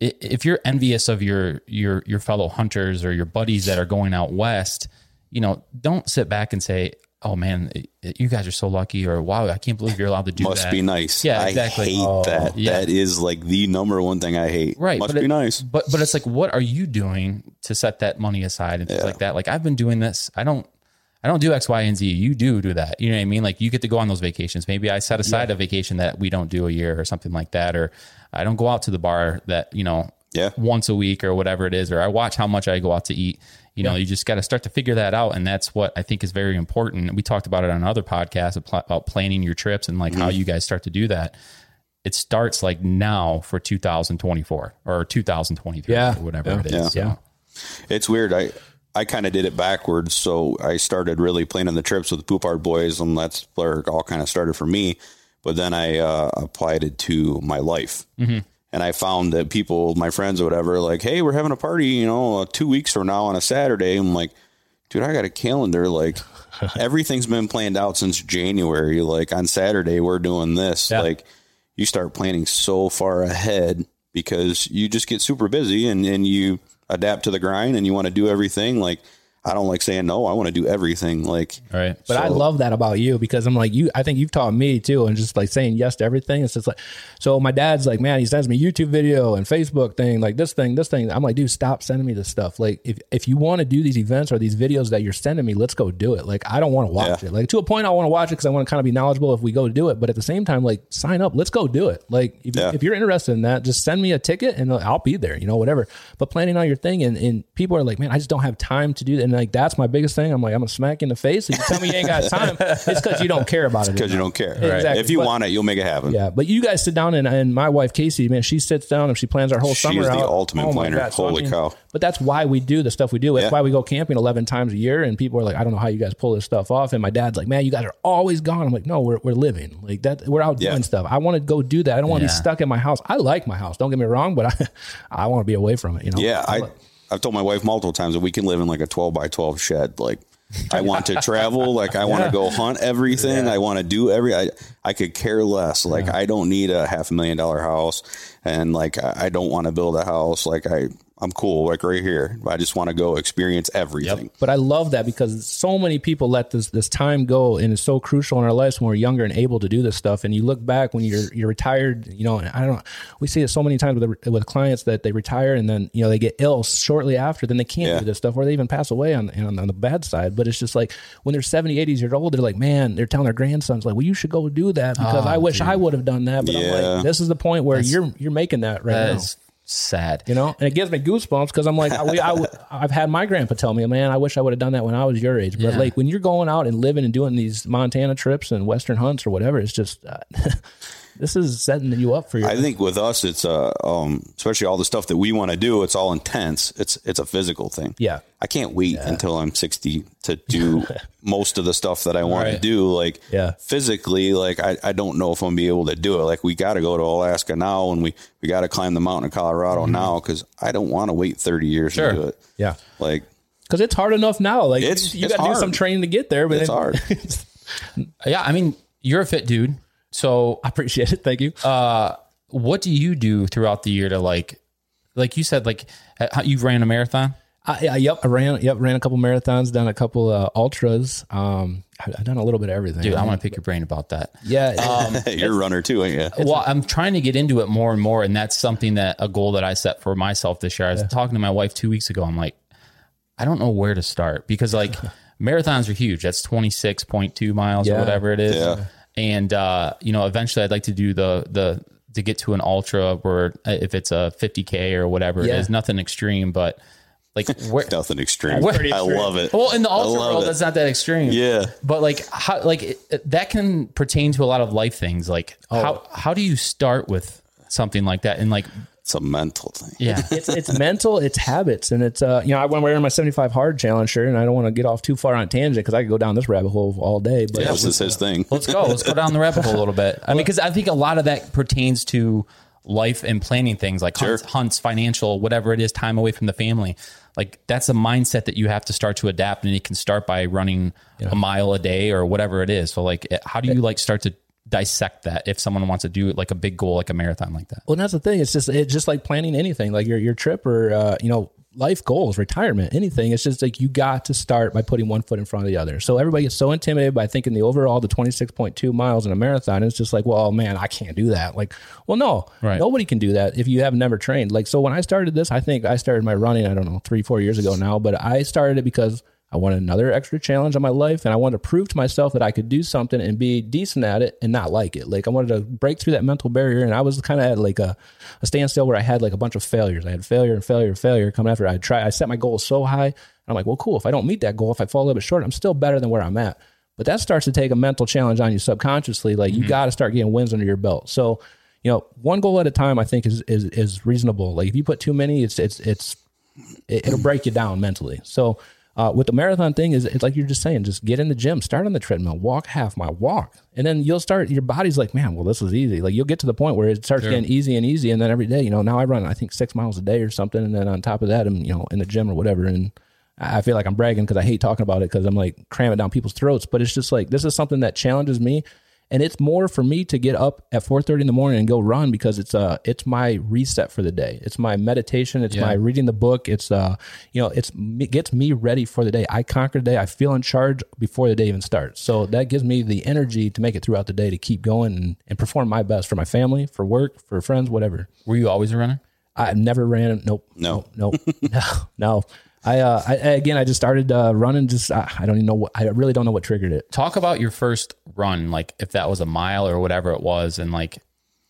if you're envious of your your your fellow hunters or your buddies that are going out west, you know, don't sit back and say. Oh man, you guys are so lucky, or wow, I can't believe you're allowed to do Must that. Must be nice. Yeah, exactly. I hate oh. that. yeah. That is like the number one thing I hate. right Must but be it- nice. but but it's like what are you doing to set that money aside and things like that like i've been doing this i don't i don't do x y and z you do do that you know what i mean like you get to go on those vacations maybe i set aside a vacation that we don't do a year or something like that or i don't go out to the bar that you know Yeah. once a week or whatever it is or i watch how much i go out to eat you know you just got to start to figure that out and that's what i think is very important we talked about it on other podcasts about planning your trips and like how mm-hmm. you guys start to do that it starts like now for 2024 or 2023 Yeah. or whatever Yeah. it is. Yeah. It's weird. I I kind of did it backwards. So I started really planning the trips with the Poopard boys, and that's where it all kind of started for me. But then I uh, applied it to my life, Mm-hmm. and I found that people, my friends or whatever, like, hey, we're having a party, you know, uh, two weeks from now on a Saturday. I'm like, dude, I got a calendar. Like, everything's been planned out since January. Like on Saturday, we're doing this. Yeah. Like, you start planning so far ahead because you just get super busy and, and you adapt to the grind and you want to do everything. Like, I don't like saying no. I want to do everything. Like, Right. But I love that about you because I'm like you. I think you've taught me too, and just like saying yes to everything. It's just like so. My dad's like, man, he sends me YouTube video and Facebook thing, like this thing, this thing. I'm like, dude, stop sending me this stuff. Like, if if you want to do these events or these videos that you're sending me, let's go do it. Like, I don't want to watch Yeah. it. Like to a point, I want to watch it because I want to kind of be knowledgeable if we go do it. But at the same time, like, sign up, let's go do it. Like, if, Yeah. if you're interested in that, just send me a ticket and I'll be there. You know, whatever. But planning out your thing and, and people are like, man, I just don't have time to do that. And like that's my biggest thing. I'm like, I'm gonna smack you in the face. If you tell me you ain't got time, it's because you don't care about it. because you don't care. Exactly. If you But- want it, you'll make it happen. Yeah, but you guys sit down and, and my wife Casey, man, she sits down and she plans our whole She summer is the out. ultimate oh my planner. So, Holy cow. But that's why we do the stuff we do. That's Yeah. why we go camping eleven times a year. And people are like, I don't know how you guys pull this stuff off. And my dad's like, Man, you guys are always gone. I'm like, No, we're we're living like that. We're out Yeah. doing stuff. I want to go do that. I don't want to Yeah. be stuck in my house. I like my house. Don't get me wrong, but I I want to be away from it. You know. Yeah, I I've told my wife multiple times that we can live in like a twelve by twelve shed. Like I want to travel, like I want to go hunt everything. I want to do every I I could care less. Like I don't need a half a million dollar house and like I, I don't want to build a house. Like I I'm cool, like right here. I just want to go experience everything. But I love that because so many people let this this time go, and it's so crucial in our lives when we're younger and able to do this stuff. And you look back when you're you're retired, you know. And I don't know, we see it so many times with with clients that they retire and then you know they get ill shortly after, then they can't Yeah. do this stuff, or they even pass away on, on on the bad side. But it's just like when they're 70, 80 years old, they're like, man, they're telling their grandsons like, well, you should go do that because ah, I wish I would have done that. But I'm like, this is the point where you're you're making that right That now. is sad. You know, and it gives me goosebumps because I'm like, I, we, I, have had my grandpa tell me, man, I wish I would have done that when I was your age. But Yeah. like when you're going out and living and doing these Montana trips and Western hunts or whatever, it's just uh, this is setting you up for your. I think with us, it's uh, um, especially all the stuff that we want to do. It's all intense. It's it's a physical thing. Yeah. I can't wait until I'm 60 to do most of the stuff that I want to do. Like Yeah. physically, like I, I don't know if I'm gonna be able to do it. Like we got to go to Alaska now, and we we got to climb the mountain in Colorado now because I don't want to wait 30 years Sure. to do it. yeah, Like because it's hard enough now. Like It's- you it's got to do some training to get there, but It's then- hard. Yeah, I mean, you're a fit dude. So I appreciate it. Thank you. Uh, what do you do throughout the year to like, like you said, like uh, you ran a marathon? Uh, yeah, yep, I ran. Yep, ran a couple marathons, done a couple uh, ultras. Um, I've done a little bit of everything. Dude, I want to pick your brain about that. Yeah, Um, You're a runner too, ain't you? well, I'm trying to get into it more and more, and that's something that a goal that I set for myself this year. I was talking to my wife two weeks ago. I'm like, I don't know where to start because like marathons are huge. That's 26.2 miles or whatever it is, Yeah. And uh, you know, eventually I'd like to do the the to get to an ultra where uh, if it's a 50k or whatever it Yeah. is, nothing extreme, but like where. Nothing extreme. pretty I love it. Well, in the ultra world, it. that's not that extreme. Yeah. but like how like it, it- that can pertain to a lot of life things. Like Oh. how how do you start with something like that? And like It's a mental thing. yeah, it's it's mental, it's habits, and it's uh you know I went wearing my seventy five hard challenge shirt, and I don't want to get off too far on tangent because I could go down this rabbit hole all day. But yeah, This is his thing. let's go. Let's go down the rabbit hole a little bit. I mean, because I think a lot of that pertains to life and planning things like hunts, hunts, financial, whatever it is, time away from the family. Like that's a mindset that you have to start to adapt, and you can start by running a mile a day or whatever it is. So, like, how do you like start to dissect that if someone wants to do like a big goal, like a marathon, like that? Well, that's the thing. It's just it's just like planning anything, like your your trip or uh, you know life goals, retirement, anything. It's just like you got to start by putting one foot in front of the other. So everybody gets so intimidated by thinking the overall the twenty six point two miles in a marathon. It's just like, well, man, I can't do that. Like, well, no, Right. nobody can do that if you have never trained. Like, so when I started this, I think I started my running. I don't know three four years ago now, but I started it because. I wanted another extra challenge on my life, and I wanted to prove to myself that I could do something and be decent at it and not like it. Like I wanted to break through that mental barrier, and I was kind of at like a, a standstill where I had like a bunch of failures. I had failure and failure and failure coming after. I try. I set my goals so high, and I'm like, well, cool. If I don't meet that goal, if I fall a little bit short, I'm still better than where I'm at. But that starts to take a mental challenge on you subconsciously. Like you mm-hmm. got to start getting wins under your belt. So, you know, one goal at a time, I think is is is reasonable. Like if you put too many, it's it's it's it, it'll break you down mentally. So uh, with the marathon thing is it's like you're just saying, just get in the gym, start on the treadmill, walk half mile, walk, and then you'll start. Your body's like, man, well, this is easy. Like you'll get to the point where it starts getting easy and easy, and then every day, you know, now I run I think six miles a day or something, and then on top of that, I'm you know in the gym or whatever, and I feel like I'm bragging because I hate talking about it because I'm like cramming down people's throats, but it's just like this is something that challenges me and it's more for me to get up at 4:30 in the morning and go run because it's uh it's my reset for the day. It's my meditation. It's my reading the book. It's uh you know it's it gets me ready for the day. I conquer the day. I feel in charge before the day even starts. So that gives me the energy to make it throughout the day to keep going and, and perform my best for my family, for work, for friends, whatever. Were you always a runner? I never ran. Nope. No. Nope. no. No. I, uh, I again, I just started uh, running. Just I, I don't even know what. I really don't know what triggered it. Talk about your first run, like if that was a mile or whatever it was, and like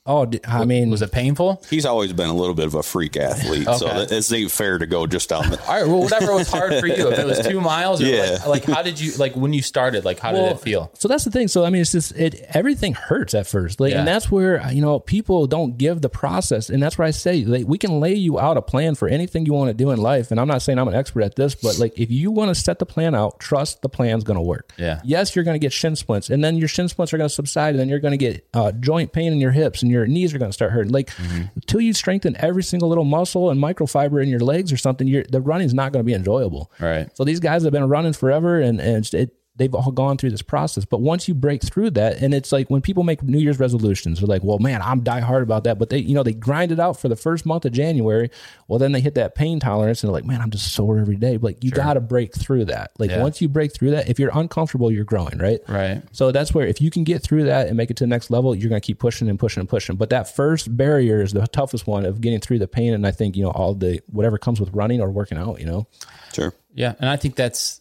Oh, I mean, was it painful? He's always been a little bit of a freak athlete, so Okay. that, it ain't fair to go just down the. All right, well, whatever was hard for you. If it was two miles, or Yeah. like, like how did you like when you started? Like how did it feel? So that's the thing. So I mean, it's just it. Everything hurts at first, like, Yeah. and that's where you know people don't give the process, and that's where I say like we can lay you out a plan for anything you want to do in life. And I'm not saying I'm an expert at this, but like if you want to set the plan out, trust the plan's going to work. Yeah. Yes, you're going to get shin splints, and then your shin splints are going to subside, and then you're going to get uh, joint pain in your hips, and your knees are going to start hurting. Like Mm-hmm. until you strengthen every single little muscle and microfiber in your legs or something, the running's not going to be enjoyable. Right. So these guys have been running forever, and and it's- it, they've all gone through this process. But once you break through that, and it's like when people make New Year's resolutions, they're like, "Well, man, I'm die hard about that." But they, you know, they grind it out for the first month of January. Well, then they hit that pain tolerance, and they're like, "Man, I'm just sore every day." But like, you got to break through that. Like Yeah. once you break through that, if you're uncomfortable, you're growing, right? Right. So that's where if you can get through that and make it to the next level, you're going to keep pushing and pushing and pushing. But that first barrier is the toughest one of getting through the pain. And I think you know all the whatever comes with running or working out. You know. Sure. Yeah, and I think that's,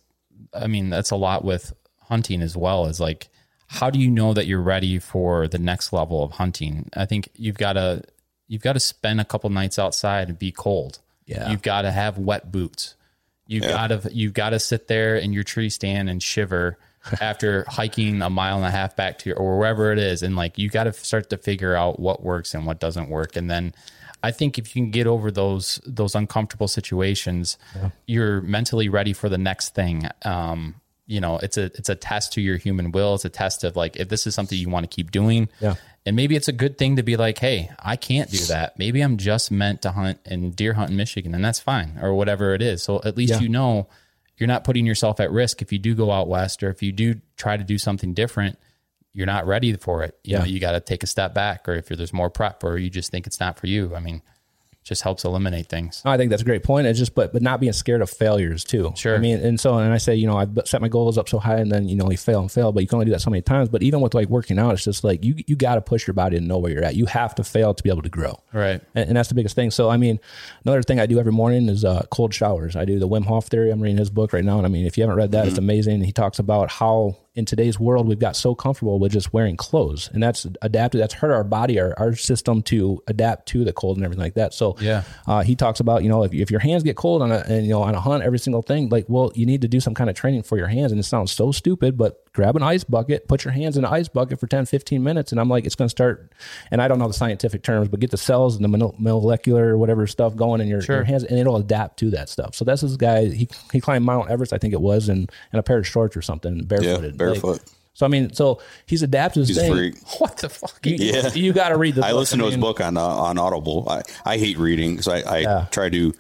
I mean, that's a lot with hunting as well. Is like, how do you know that you're ready for the next level of hunting? I think you've got to, you've got to spend a couple nights outside and be cold. Yeah. you've got to have wet boots. You've got to, you've got to sit there in your tree stand and shiver after hiking a mile and a half back to your, or wherever it is, and like you got to start to figure out what works and what doesn't work, and then. I think if you can get over those those uncomfortable situations, you're mentally ready for the next thing. Um, you know, it's a it's a test to your human will. It's a test of like if this is something you want to keep doing. Yeah. And maybe it's a good thing to be like, hey, I can't do that. Maybe I'm just meant to hunt and deer hunt in Michigan, and that's fine, or whatever it is. So at least Yeah. you know you're not putting yourself at risk if you do go out west or if you do try to do something different. You're not ready for it. You know, you got to take a step back, or if there's more prep, or you just think it's not for you. I mean, just helps eliminate things. I think that's a great point. It's just, but but not being scared of failures too. Sure. I mean, and so and I say, you know, I set my goals up so high, and then you know you fail and fail, but you can only do that so many times. But even with like working out, it's just like you you got to push your body to know where you're at. You have to fail to be able to grow. Right. And, and that's the biggest thing. So I mean, another thing I do every morning is uh, cold showers. I do the Wim Hof theory. I'm reading his book right now, and I mean, if you haven't read that, it's amazing. He talks about how in today's world we've got so comfortable with just wearing clothes, and that's adapted. That's hurt our body, our our system to adapt to the cold and everything like that. So Yeah. uh, he talks about you know if, if your hands get cold on a and you know on a hunt every single thing like well you need to do some kind of training for your hands and it sounds so stupid but grab an ice bucket put your hands in an ice bucket for 10 15 minutes and i'm like it's going to start and i don't know the scientific terms but get the cells and the molecular whatever stuff going in your, your hands and it'll adapt to that stuff so that's this guy he, he climbed mount everest i think it was in, in a pair of shorts or something Yeah, barefooted Like, barefoot. so i mean so he's adapted his He's a thing freak. What the fuck? you, Yeah. you got to read the I book. listen to his mean, book on uh, on Audible. I, I hate reading because I, I Yeah. try to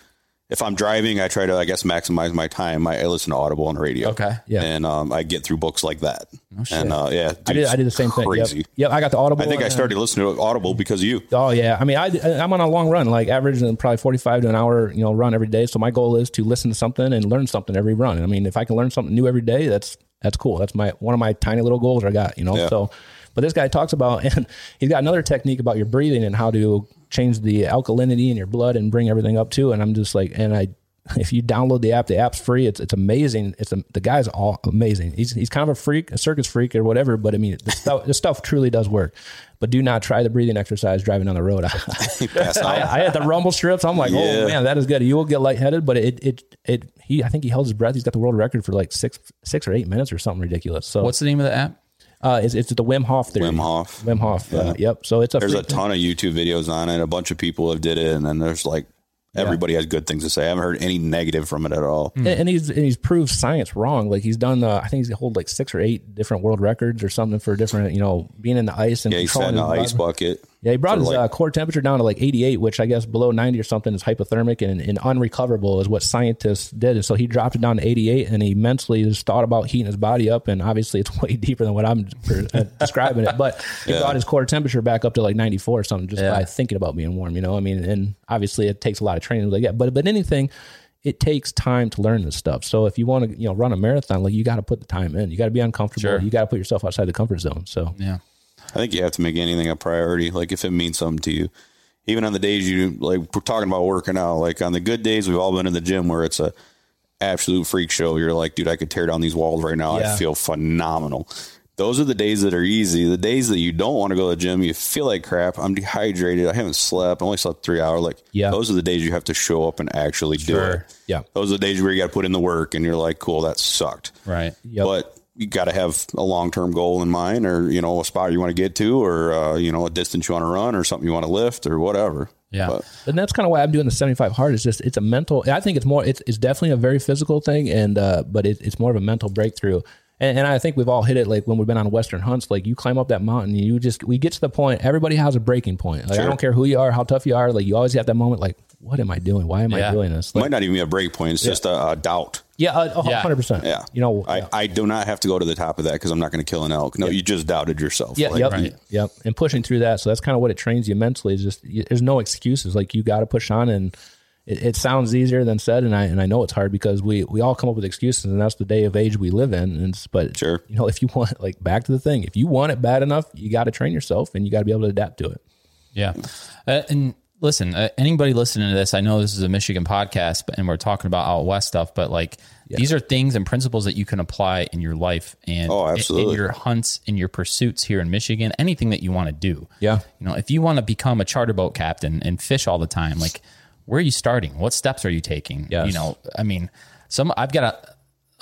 if I'm driving, I try to I guess maximize my time. I, I listen to Audible on radio. Okay. Yeah. and um, I get through books like that. and uh, yeah, I did, I did the same thing Crazy. yep. yep i got the audible I think I and- started listening to Audible because of you. Oh yeah, I mean, I I'm on a long run, like averaging probably 45 to an hour, you know, run every day. So my goal is to listen to something and learn something every run. I mean, if I can learn something new every day, that's that's cool. That's my one of my tiny little goals I got, you know. Yeah. So, but this guy talks about, and he's got another technique about your breathing and how to change the alkalinity in your blood and bring everything up too. And I'm just like, and I. If you download the app, the app's free. It's it's amazing. It's a, the guy's all amazing. He's he's kind of a freak, a circus freak or whatever. But I mean, the stuff, the stuff truly does work. But do not try the breathing exercise driving on the road. Pass. I, I had the rumble strips. I'm like, oh, Yeah. oh man, that is good. You will get lightheaded, but it it it he I think he held his breath. He's got the world record for like six six or eight minutes or something ridiculous. So What's the name of the app? Uh, it's, it's the Wim Hof theory. Wim Hof. Wim Hof. Uh, yep. So it's a There's a ton of YouTube videos on it. A bunch of people have did it, and then there's like everybody has good things to say. I haven't heard any negative from it at all. and, and he's and he's proved science wrong. Like he's done, uh, I think he's hold like six or eight different world records or something for different, you know, being in the ice and Yeah, he sat in his ice bucket. Yeah, he brought his like- uh, core temperature down to like 88, which I guess below 90 or something is hypothermic and, and unrecoverable is what scientists did. And so he dropped it down to 88 and he mentally just thought about heating his body up. And obviously it's way deeper than what I'm uh, describing it, but he brought his core temperature back up to like 94 or something just Yeah. by thinking about being warm, you know? I mean, and obviously it takes a lot of training like yeah, but, but anything, it takes time to learn this stuff. So if you want to, you know, run a marathon, like you got to put the time in, you got to be uncomfortable. Sure. You got to put yourself outside the comfort zone. So Yeah. I think you have to make anything a priority. Like if it means something to you, even on the days you like, we're talking about working out. Like on the good days, we've all been in the gym where it's a absolute freak show. You're like, dude, I could tear down these walls right now. Yeah. I feel phenomenal. Those are the days that are easy. The days that you don't want to go to the gym, you feel like crap. I'm dehydrated. I haven't slept. I only slept three hours. Like, Yeah. those are the days you have to show up and actually do it. yeah. Those are the days where you got to put in the work and you're like, cool, that sucked. Right. Yep. But you got to have a long term goal in mind, or you know, a spot you want to get to, or uh, you know, a distance you want to run, or something you want to lift, or whatever. Yeah. But and that's kind of why I'm doing the 75 hard. It's just it's a mental. I think it's more. It's, it's definitely a very physical thing, and uh, but it, it's more of a mental breakthrough. And, and I think we've all hit it. Like when we've been on Western hunts, like you climb up that mountain, you just we get to the point. Everybody has a breaking point. Like I don't care who you are, how tough you are. Like you always have that moment. Like what am I doing? Why am Yeah. I doing this? it Like, might not even be a break point. It's just a, a doubt. yeah, uh, Yeah. hundred percent. Yeah. you know. I, yeah. I do not have to go to the top of that because I'm not going to kill an elk. No, you just doubted yourself. Yeah, Like, yep, Right. yep. And pushing through that, so that's kind of what it trains you mentally. Is just you, there's no excuses. Like you got to push on, and it, it sounds easier than said. And I and I know it's hard because we we all come up with excuses, and that's the day of age we live in. And it's, but Sure. you know, if you want, like back to the thing, if you want it bad enough, you got to train yourself, and you got to be able to adapt to it. Yeah. Uh, and listen, uh, anybody listening to this, I know this is a Michigan podcast, but and we're talking about out west stuff, but like these are things and principles that you can apply in your life and Oh, in- in, your hunts, in your pursuits here in Michigan, anything that you want to do. Yeah. You know, if you want to become a charter boat captain and fish all the time, like where are you starting? What steps are you taking? Yes. You know, I mean, some I've got a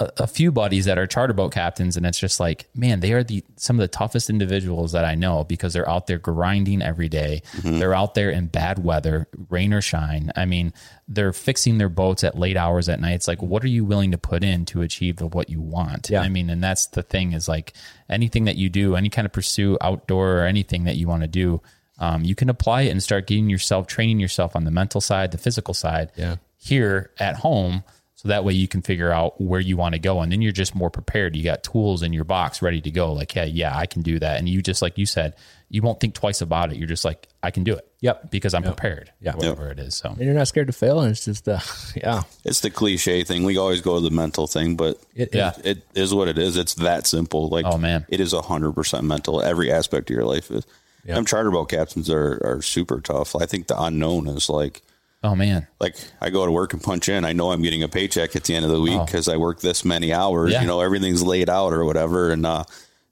a, a few buddies that are charter boat captains, and it's just like, man, they are the some of the toughest individuals that I know because they're out there grinding every day. They're out there in bad weather, rain or shine. I mean, they're fixing their boats at late hours at night. It's like, what are you willing to put in to achieve the, what you want? Yeah. I mean, and that's the thing is like anything that you do, any kind of pursue outdoor or anything that you want to do. Um, you can apply it and start getting yourself training yourself on the mental side, the physical side Yeah. here at home So that way you can figure out where you want to go. And then you're just more prepared. You got tools in your box ready to go. Like, yeah, yeah, I can do that. And you just, like you said, you won't think twice about it. You're just like, I can do it. Yep. Because I'm prepared. Yeah. Whatever it is. So And you're not scared to fail. And it's just, uh, yeah. It's the cliche thing. We always go to the mental thing, but It- Yeah. it is what it is. It's that simple. Like, Oh, man. it is hundred percent mental. Every aspect of your life is. Them charter boat captains are, are super tough. I think the unknown is like, oh man. like I go to work and punch in. I know I'm getting a paycheck at the end of the week because I work this many hours. Oh. Yeah. You know, everything's laid out or whatever. And uh,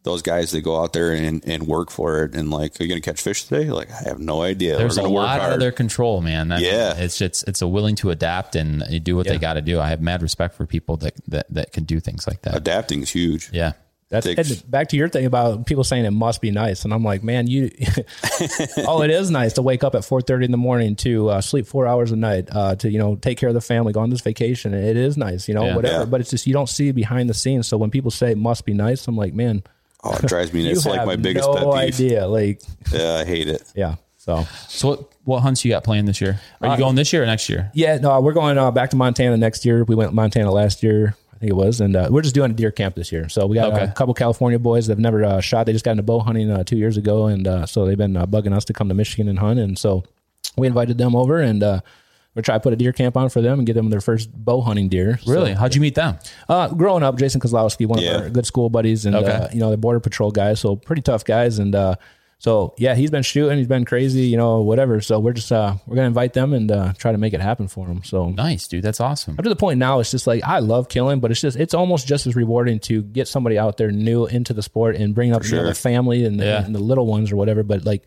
those guys that go out there and, and work for it and like, are you going to catch fish today? Like, I have no idea. There's a going to work lot out of their control, man. I mean, Yeah. it's just it's a willing to adapt and do what they got to do. I have mad respect for people that that that can do things like that. Adapting is huge. Yeah, That's Takes- and back to your thing about people saying it must be nice, and I'm like, man, you. oh, it is nice to wake up at 4:30 in the morning to uh, sleep four hours a night, uh, to you know take care of the family, go on this vacation. It is nice, you know, Yeah. whatever. Yeah. But it's just you don't see behind the scenes. So when people say it must be nice, I'm like, man, Oh, it drives me. you It's like my biggest no pet peeve. idea. Like, Yeah, I hate it. yeah. So So what what hunts you got planned this year? Are you going this year or next year? yeah, no, we're going uh, back to Montana next year. We went to Montana last year. I think it was, and uh, we're just doing a deer camp this year. So we got Okay. a couple California boys that have never uh, shot. They just got into bow hunting uh, two years ago, and uh, so they've been uh, bugging us to come to Michigan and hunt. And so we invited them over, and uh, we're trying to put a deer camp on for them and get them their first bow hunting deer. So, Really? How'd you meet them? uh, growing up, Jason Kozlowski, one Yeah. of our good school buddies, and Okay. uh, you know the border patrol guys, so pretty tough guys, and uh, so yeah, he's been shooting, he's been crazy, you know, whatever. So we're just uh, we're gonna invite them and uh, try to make it happen for them. So Nice, dude. That's awesome. up to the point now, it's just like I love killing, but it's just it's almost just as rewarding to get somebody out there new into the sport and bring up you know, sure. their family and the, Yeah. and the little ones or whatever. But like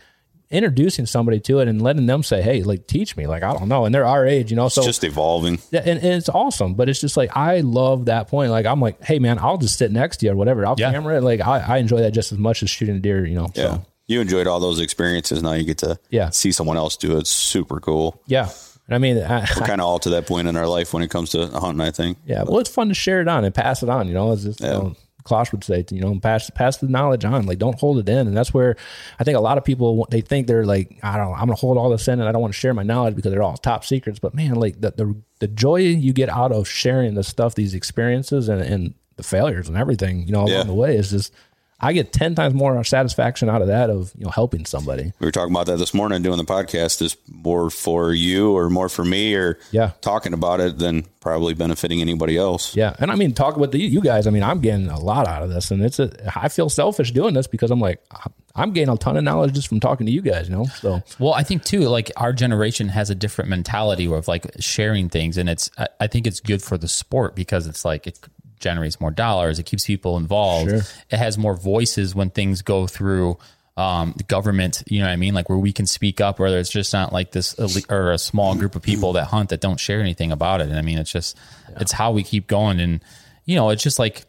introducing somebody to it and letting them say, "Hey, like teach me," like I don't know, and they're our age, you know, so just evolving. yeah, and, and it's awesome, but it's just like I love that point. Like I'm like, hey man, I'll just sit next to you or whatever. I'll Yeah. camera it. Like I, I enjoy that just as much as shooting a deer. You know. Yeah. So You enjoyed all those experiences. Now you get to Yeah. see someone else do it. It's super cool. yeah. And I mean, I, We're kind of all to that point in our life when it comes to hunting, I think. yeah. Well, it's fun to share it on and pass it on. You know, it's just. You know, Kloss would say, you know, pass pass the knowledge on. Like, don't hold it in, and that's where I think a lot of people they think they're like, I don't, know, I'm gonna hold all this in, and I don't want to share my knowledge because they're all top secrets. But man, like the the, the joy you get out of sharing the stuff, these experiences, and, and the failures and everything, you know, Yeah. along the way is just. I get ten times more satisfaction out of that of you know helping somebody. We were talking about that this morning doing the podcast. Is more for you or more for me or Yeah. talking about it than probably benefiting anybody else. Yeah, and I mean, talk with the, you guys. I mean, I'm getting a lot out of this, and it's a. I feel selfish doing this because I'm like, I'm getting a ton of knowledge just from talking to you guys. You know, so Well, I think too, like our generation has a different mentality of like sharing things, and it's I, I think it's good for the sport because it's like it generates more dollars, it keeps people involved, Sure. it has more voices when things go through um, the government. You know what I mean? Like where we can speak up, where it's just not like this elite, or a small group of people that hunt that don't share anything about it. And I mean, it's just it's how we keep going, and you know, it's just like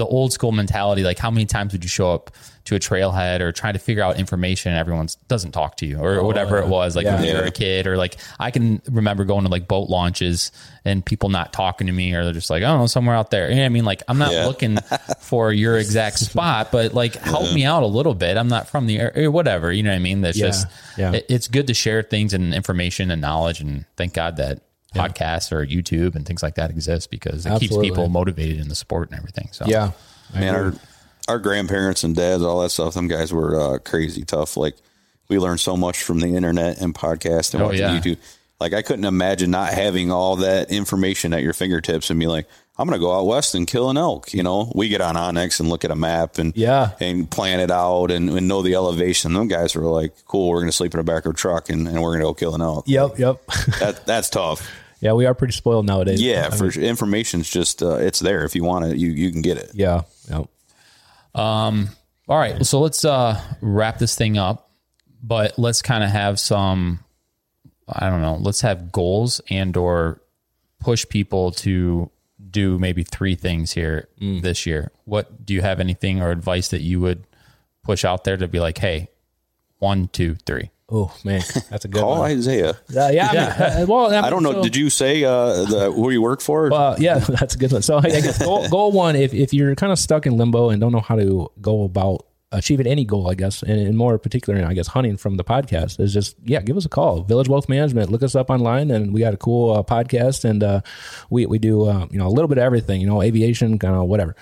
the old school mentality like how many times would you show up to a trailhead or try to figure out information and everyone doesn't talk to you or oh, whatever it was? Like when Oh, you were a kid or like i can remember going to like boat launches and people not talking to me or they're just like oh somewhere out there. You know what i mean? Like i'm not Yeah. looking for your exact spot but like help me out a little bit. I'm not from the area or eh, whatever. You know what i mean? That's Yeah. just Yeah. it- it's good to share things and information and knowledge and thank god that podcasts or youtube and things like that exist because it keeps people motivated in the sport and everything so yeah, Man, our our grandparents and dads, all that stuff, them guys were uh, crazy tough. Like we learned so much from the internet and podcast and Oh, watching yeah. YouTube. Like I couldn't imagine not having all that information at your fingertips and be like, I'm going to go out west and kill an elk. You know, we get on onX and look at a map and Yeah. and plan it out and, and know the elevation. Them guys were like, cool, we're going to sleep in the back of a truck and, and we're going to go kill an elk. yep, yep. That that's tough. Yeah, we are pretty spoiled nowadays. Yeah, I for mean, sure. information's just uh, it's there if you want it, you you can get it. yeah, yep. All right, so let's uh, wrap this thing up, but let's kind of have some. I don't know. Let's have goals and or push people to do maybe three things here this year. What do you have anything or advice that you would push out there to be like, hey, one, two, three. Oh man, that's a good Call one. Isaiah. Uh, yeah, I, mean, uh, well, I don't know. Did you say uh, the, who you work for? Uh, yeah, that's a good one. So I guess goal, goal one, if, if you're kind of stuck in limbo and don't know how to go about achieving any goal, I guess, and, and more particularly, I guess, hunting from the podcast is just yeah, give us a call. Village Wealth Management. Look us up online, and we got a cool uh, podcast, and uh, we we do uh, you know a little bit of everything, you know, aviation, kind of whatever.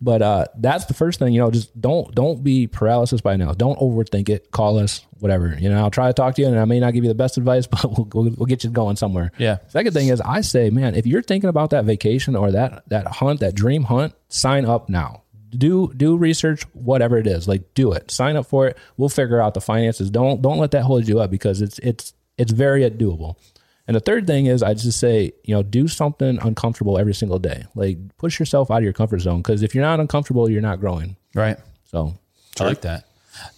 But uh, that's the first thing, you know. Just don't don't be paralysis by now. Don't overthink it. Call us, whatever. You know, I'll try to talk to you, and I may not give you the best advice, but we'll we'll, we'll get you going somewhere. Yeah. Second thing is, I say, man, if you're thinking about that vacation or that that hunt, that dream hunt, sign up now. Do do research, whatever it is. Like do it. Sign up for it. We'll figure out the finances. Don't don't let that hold you up because it's it's it's very doable. And the third thing is, I just say, you know, do something uncomfortable every single day. Like push yourself out of your comfort zone because if you're not uncomfortable, you're not growing. Right. So I like that.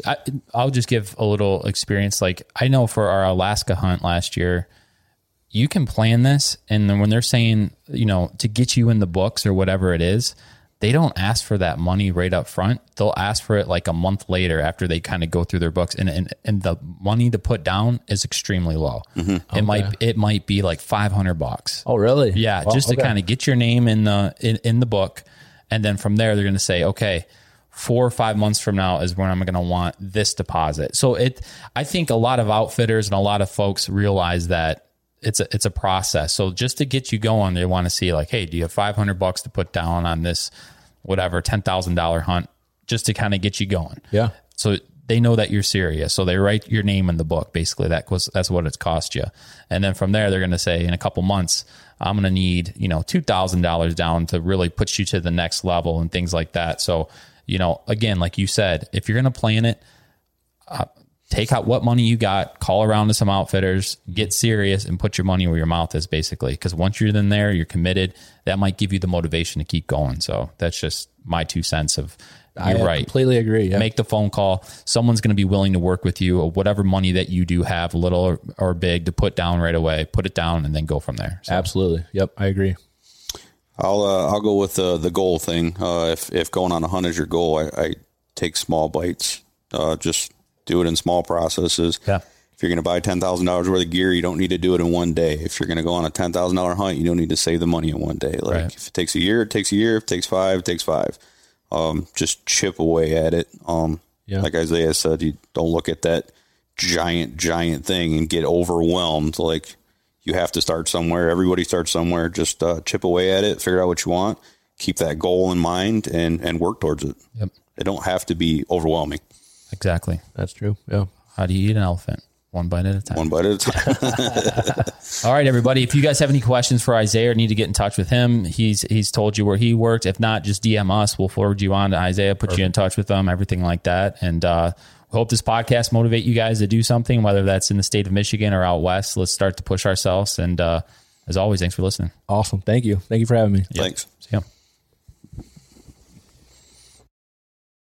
I, I'll just give a little experience. Like I know for our Alaska hunt last year, you can plan this, and then when they're saying, you know, to get you in the books or whatever it is, they don't ask for that money right up front. They'll ask for it like a month later after they kind of go through their books, and and, and the money to put down is extremely low. Mm-hmm. It might it might be like five hundred bucks. Oh, really? Yeah, Well, just to okay. kind of get your name in the in, in the book, and then from there they're going to say, okay, four or five months from now is when I'm going to want this deposit. So it, I think a lot of outfitters and a lot of folks realize that it's a it's a process. So just to get you going, they want to see like, hey, do you have 500 bucks to put down on this, whatever, ten thousand dollar hunt, just to kind of get you going. Yeah. So they know that you're serious. So they write your name in the book. Basically, that was that's what it's cost you. And then from there, they're going to say in a couple months, I'm going to need you know two thousand dollars down to really put you to the next level and things like that. So you know, again, like you said, if you're going to plan it, uh, take out what money you got, call around to some outfitters, get serious, and put your money where your mouth is. Basically, because once you're in there, you're committed. That might give you the motivation to keep going. So that's just my two cents of. You're I right completely agree. Yeah. make the phone call. Someone's going to be willing to work with you or whatever money that you do have, little or, or big, to put down right away. Put it down and then go from there. So, Absolutely. Yep. I agree. I'll uh, I'll go with the the goal thing. Uh, if if going on a hunt is your goal, I, I take small bites. Uh, just do it in small processes. Yeah. If you're going to buy ten thousand dollars worth of gear, you don't need to do it in one day. If you're going to go on a ten thousand dollar hunt, you don't need to save the money in one day. Like Right. if it takes a year, it takes a year. If it takes five, it takes five. Um, just chip away at it. Um, Yeah. like Isaiah said, you don't look at that giant, giant thing and get overwhelmed. Like you have to start somewhere. Everybody starts somewhere. Just uh, chip away at it, figure out what you want, keep that goal in mind, and and work towards it. Yep. It don't have to be overwhelming. Exactly. That's true. Yeah. How do you eat an elephant? One bite at a time. One bite at a time. All right, everybody. If you guys have any questions for Isaiah or need to get in touch with him, he's he's told you where he works. If not, just DM us. We'll forward you on to Isaiah, put you in touch with them, everything like that. And uh, we hope this podcast motivate you guys to do something, whether that's in the state of Michigan or out west. Let's start to push ourselves. And uh, as always, thanks for listening. Awesome. Thank you. Thank you for having me. Thanks. See ya.